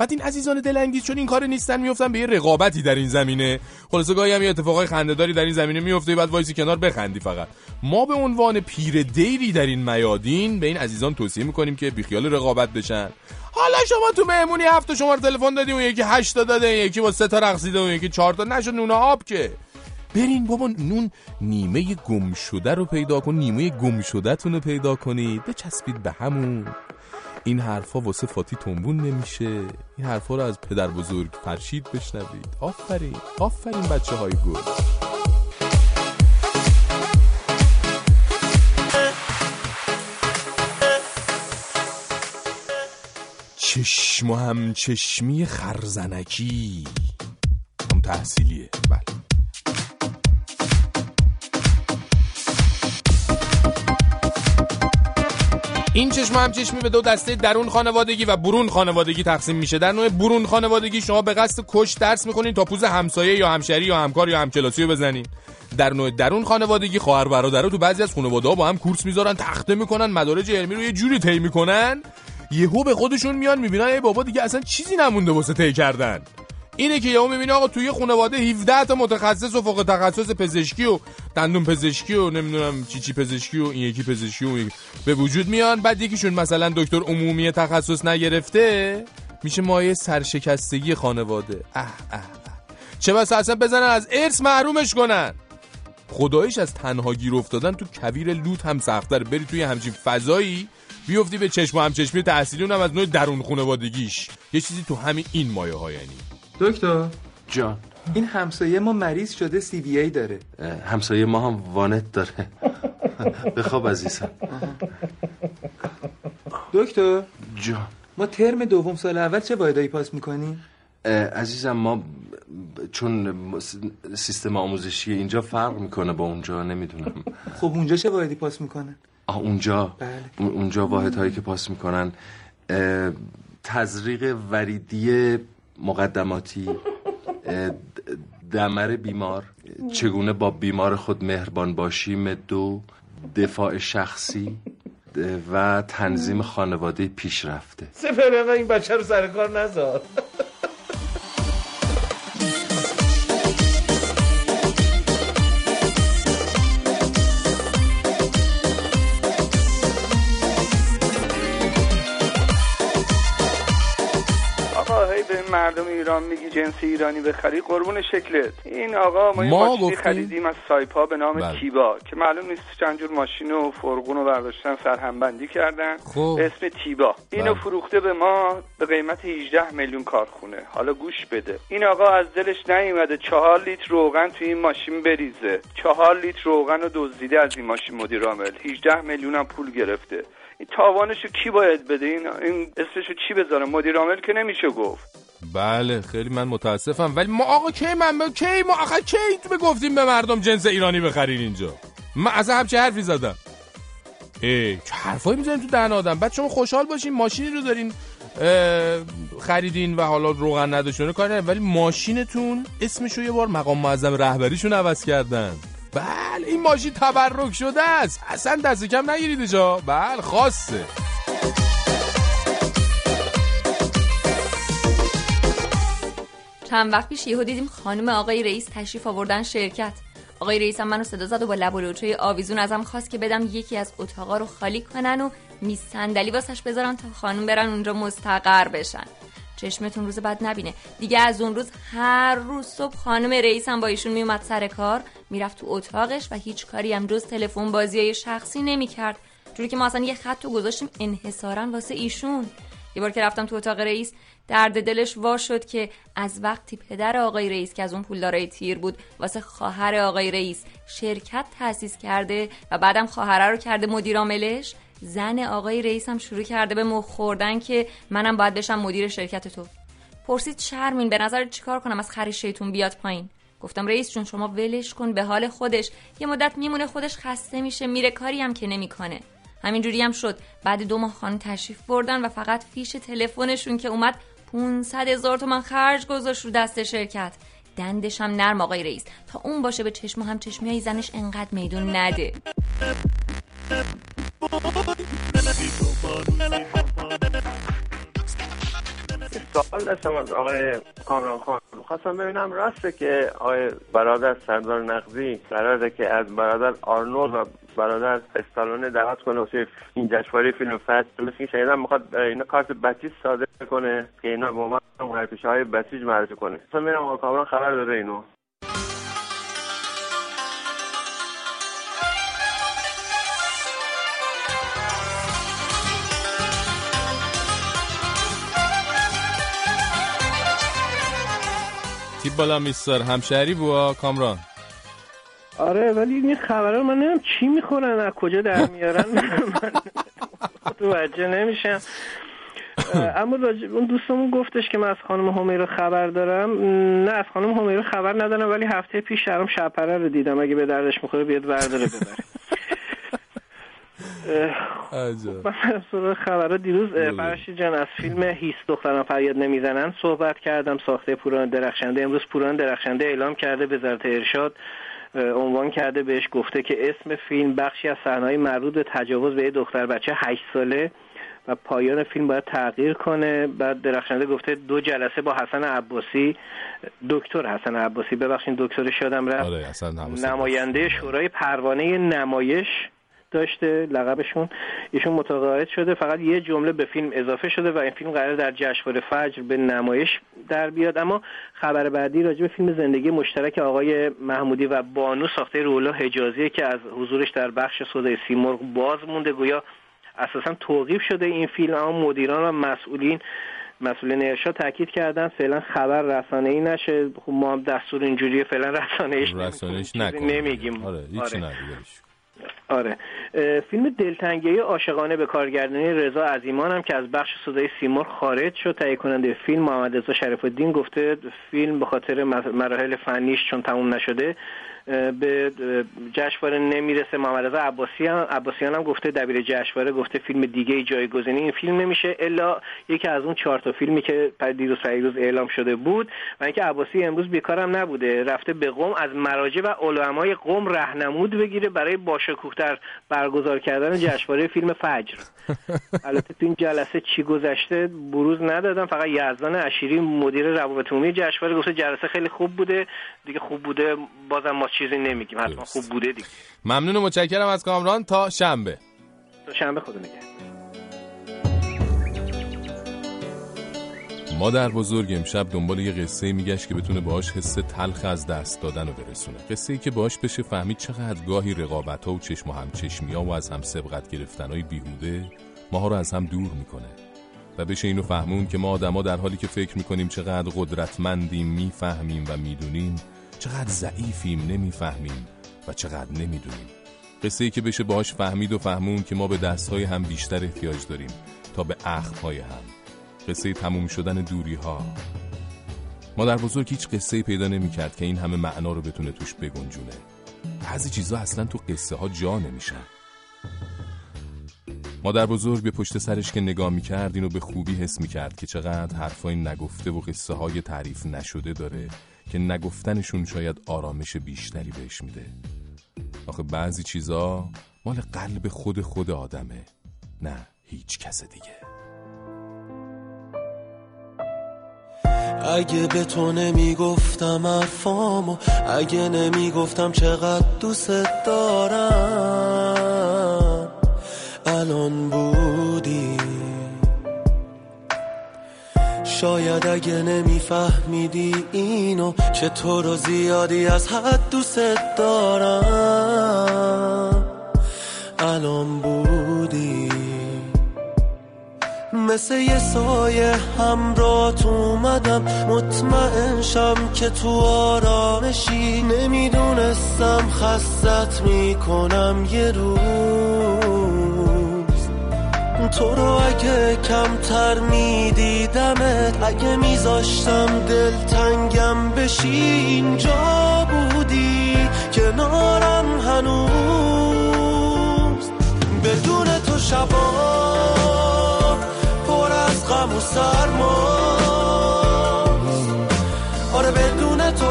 بعد این عزیزان دلانگیز چون این کار نیستن میفتن به یه رقابتی در این زمینه. خلاصه گاهی هم یه اتفاقای خنده‌داری در این زمینه میفته بعد وایسی کنار بخندی فقط. ما به عنوان پیر دیری در این میادین به این عزیزان توصیه می‌کنیم که بیخیال رقابت بشن. حالا شما تو مهمونی هفت شماره تلفن دادی اون یکی هشت تا داده یکی با سه تا رقصیده اون یکی چهار تا. نشد نون آب که. برین بابا نون نیمه گم شده رو پیدا کن نیمه گم شده رو پیدا کنید. بچسبید به همون. این حرفا واسه فاتی تنبون نمیشه. این حرفا رو از پدر بزرگ فرشید بشنوید. آفرین. آفرین بچه های گل. چشم و هم چشمی خرزنکی. هم تحصیلیه. بله. این چشم هم چشمی به دو دسته درون خانوادگی و برون خانوادگی تقسیم میشه. در نوع برون خانوادگی شما به قصد کش درس می‌کنین تا پوز همسایه یا همشری یا همکار یا همکلاسی رو بزنین در نوع درون خانوادگی خواهر برادرها تو بعضی از خانواده ها با هم کورس می‌ذارن تخته می‌کنن مدارج علمی رو یه جوری طی می‌کنن. یهو به خودشون میان می‌بینن ای بابا دیگه اصلا چیزی نمونده واسه طی کردن. اینه که یهو می‌بینه آقا توی خانواده 17 تا متخصص و فوق تخصص پزشکی و دندون پزشکی و نمی‌دونم چی چی پزشکی و این یکی پزشکی و یکی. به وجود میان بعد یکیشون مثلا دکتر عمومی تخصص نگرفته میشه مایه سرشکستگی خانواده. اه اه. چه بسا اصلا بزنن از ارث محرومش کنن. خدایش از تنها گیر افتادن تو کویر لوت هم سختره بری توی همچین فضایی بیفتی به چشم و همچشمی تحصیلی اونم از نوع درون خانوادگیش. یه چیزی تو همین این مایه ها یعنی. دکتر؟ جان. این همسایه ما مریض شده سی بی ای داره. همسایه ما هم وانت داره. بخواب عزیزم. دکتر؟ جان. ما ترم دوم سال اول چه واحدایی پاس می‌کنیم؟ عزیزم ما چون سیستم آموزشی اینجا فرق می‌کنه با اونجا نمی‌دونم. خب اونجا چه واحدی پاس می‌کنن؟ آه اونجا. بله. اون- اونجا واحد هایی که پاس می‌کنن. تزریق وریدی مقدماتی دمر بیمار چگونه با بیمار خود مهربان باشیم دو دفاع شخصی و تنظیم خانواده پیشرفته. آقا این بچه رو سر کار نذار. مردم ایران میگی جنس ایرانی بخری قربون شکلت. این آقا ما یه ما ماشینی گفتیم- خریدیم از سایپا به نام بله. تیبا که معلوم نیست چند جور ماشین و فرقون رو برداشتن سرهمبندی کردن. به اسم تیبا اینو بله. فروخته به ما به قیمت 18 میلیون کارخونه. حالا گوش بده. این آقا از دلش نیومده چهار لیتر روغن توی این ماشین بریزه. چهار لیتر روغن رو دزدیده از این ماشین مدیر عامل. 18 میلیون هم پول گرفته. این تاوانشو کی باید بده؟ این این اسمشو چی بذاره؟ مدیر عامل که نمیشه گفت. بله خیلی من متاسفم. ولی ما آقا کی من کی ما آقا کی تو گفتیم به مردم جنس ایرانی بخرین اینجا؟ من اصلا همچه حرفی زدم. ای چه حرفایی می‌زنیم تو دهن آدم؟ بعد شما خوشحال باشین ماشینی رو دارین خریدین و حالا روغن نداشتونه کار. ولی ماشینتون اسمش رو یه بار مقام معظم رهبریشون عوض کردن. بله این ماشین تبرک شده است. اصلا دست کم نگیرید جا. بله خاصه. چند وقت پیش یهو دیدیم خانم آقای رئیس تشریف آوردن شرکت. آقای رئیس هم منو صدا زد و با لب و آویزون ازم خواست که بدم یکی از اتاقا رو خالی کنن و میز صندلی واسش بذارن تا خانم برن اونجا مستقر بشن. چشمتون روز بعد نبینه. دیگه از اون روز هر روز صبح خانم رئیسم با ایشون میومد سر کار می‌رفت تو اتاقش و هیچ کاری هم جز تلفن بازی های شخصی نمی‌کرد. جوری که ما اصلا یه خط رو گذاشتیم انحصارا واسه ایشون. یه بار که رفتم تو اتاق رئیس درد دلش وا شد که از وقتی پدر آقای رئیس که از اون پولدارای تیر بود واسه خواهر آقای رئیس شرکت تأسیس کرده و بعدم خواهره رو کرده مدیر عاملش زن آقای رئیس هم شروع کرده به مخ خوردن که منم باید بشم مدیر شرکت تو. پرسید شرمین به نظر چیکار کنم از خری شیطون بیاد پایین؟ گفتم رئیس جون شما ولش کن به حال خودش. یه مدت میمونه خودش خسته میشه میره کاری هم که نمی‌کنه. همینجوری هم شد. بعد دو ماه خانه تشریف بردن و فقط فیش تلفنشون که اومد 500 هزار تومن خرج گذاشت رو دست شرکت. دندش هم نرم آقای رئیس. تا اون باشه به چشم هم چشمی های زنش انقدر میدون نده. سوال داشتم از آقای کامران خان. خواستم ببینم راسته که آقای برادر سردار نقضی قراره که از برادر آرنولد و برادر استالونه دعوت کنه واسه این جشنواره فیلم فست. که شنیدم می‌خواد اینا کارت بسیج صادر کنه که اینا به عنوان هنرپیشه های بسیج معرفی کنه. ببینم آقای کامران خبر داره اینو. تیپ بالا میستر همشهری بوا کامران. آره ولی این خبرها رو من نمی‌دونم چی می‌خورن از کجا در میارن. من متوجه نمیشم. اما اون دوستمون گفتش که من از خانم همیرا خبر دارم. نه از خانم همیرا خبر ندارم ولی هفته پیش شرم شبپره رو دیدم. اگه به دردش می‌خوره بیاد برداره ببره. اه، من خبرها دیروز اه، فرشی جان از فیلم هیس دختران فریاد نمی‌زنن صحبت کردم ساخته پوران درخشنده امروز پوران درخشنده اعلام کرده وزارت ارشاد عنوان کرده بهش گفته که اسم فیلم بخشی از صحنه‌های مربوط به تجاوز به یه دختر بچه 8 ساله و پایان فیلم باید تغییر کنه. بعد درخشنده گفته دو جلسه با حسن عباسی دکتر حسن عباسی. ببخشید دکترش یادم رفت. آره نماینده شورای پروانه نمایش. داشته لقبشون. ایشون متقاعد شده فقط یه جمله به فیلم اضافه شده و این فیلم قرار در جشنواره فجر به نمایش در بیاد. اما خبر بعدی راجع به فیلم زندگی مشترک آقای محمودی و بانو ساخته رولا حجازیه که از حضورش در بخش صدای سیمرغ باز مونده. گویا اساسا توقیف شده این فیلم اما مدیران و مسئولین مسئولین ارشاد تاکید کردن فعلا خبر رسانه ای نشه. خب ما هم دستور اینجوری فعلا رسانه ایش نمیگیم. آره آره. آره. فیلم دلتنگی عاشقانه به کارگردانی رضا عزیمان هم که از بخش صدای سیمور خارج شد تهیه کننده فیلم محمد رضا شریف الدین گفته فیلم به خاطر مر- مراحل فنیش چون تموم نشده به جشنواره نمی‌رسه محمد رضا عباسی هم عباسیان هم گفته دبیر جشنواره گفته فیلم دیگه جایگزینی این فیلم نمیشه الا یکی از اون چهار تا فیلمی که پر- دیروز پیروز اعلام شده بود و اینکه عباسی امروز بیکارم نبوده. رفته به قم از مراجع و علمای قم رهنمود بگیره برای باشکوهتر برگزار کردن جشنواره فیلم فجر. البته تو این جلسه چی گذشته بروز ندادم فقط یزدان اشیری مدیر روابط عمومی جشنواره گفته جلسه خیلی خوب بوده. دیگه خوب بوده بازم ما چیزی نمیگیم حتما خوب بوده دیگه. ممنون و متشکرم از کامران. تا شنبه. تا شنبه خدا نگهدار. مادر بزرگ امشب دنبال یه قصه میگشت که بتونه باهاش حس تلخ از دست دادن رو برسونه. قصه ای که باهاش بشه فهمید چقدر گاهی رقابت ها و چشم و همچشمی ها و از هم سبقت گرفتن های بیهوده ماها رو از هم دور می‌کنه و بشه اینو فهمون که ما آدما در حالی که فکر می‌کنیم چقدر قدرتمندیم می‌فهمیم و می‌دونیم چقدر ضعیفیم نمی‌فهمیم و چقدر نمی‌دونیم. قصه ای که بشه باهاش فهمید و فهمون که ما به دستهای هم بیشتر احتیاج داریم تا به اخمهای هم. قصه تموم شدن دوری ها مادر بزرگ هیچ قصه پیدا نمی کرد که این همه معنا رو بتونه توش بگنجونه. بعضی چیزا اصلا تو قصه ها جا نمیشن. مادر بزرگ به پشت سرش که نگاه می کرد اینو به خوبی حس می کرد که چقدر حرفای نگفته و قصه های تعریف نشده داره. که نگفتنشون شاید آرامش بیشتری بهش میده. آخه بعضی چیزا مال قلب خود خود آدمه نه هیچ کس دیگه. اگه به تو نمی‌گفتم حرفامو اگه نمی‌گفتم چقدر دوست دارم الان بودی شاید اگه نمیفهمیدی اینو تو رو زیادی از حد دوست دارم. الان بودی. مثل یه سایه همراه اومدم. مطمئن شم که تو آرامشی. نمی‌دونستم خستت می‌کنم یه روز. تو رو اگه کمتر میدیدمت اگه میذاشتم دل تنگم بشی اینجا بودی. کنارم هنوز. بدون تو شبا پر از غم و سرماست آره بدون تو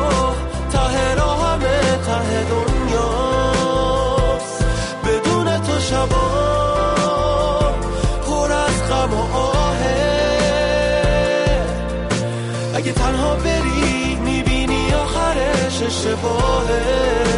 ته راه همه ته دنیاست. بدون تو شبا اگه تنها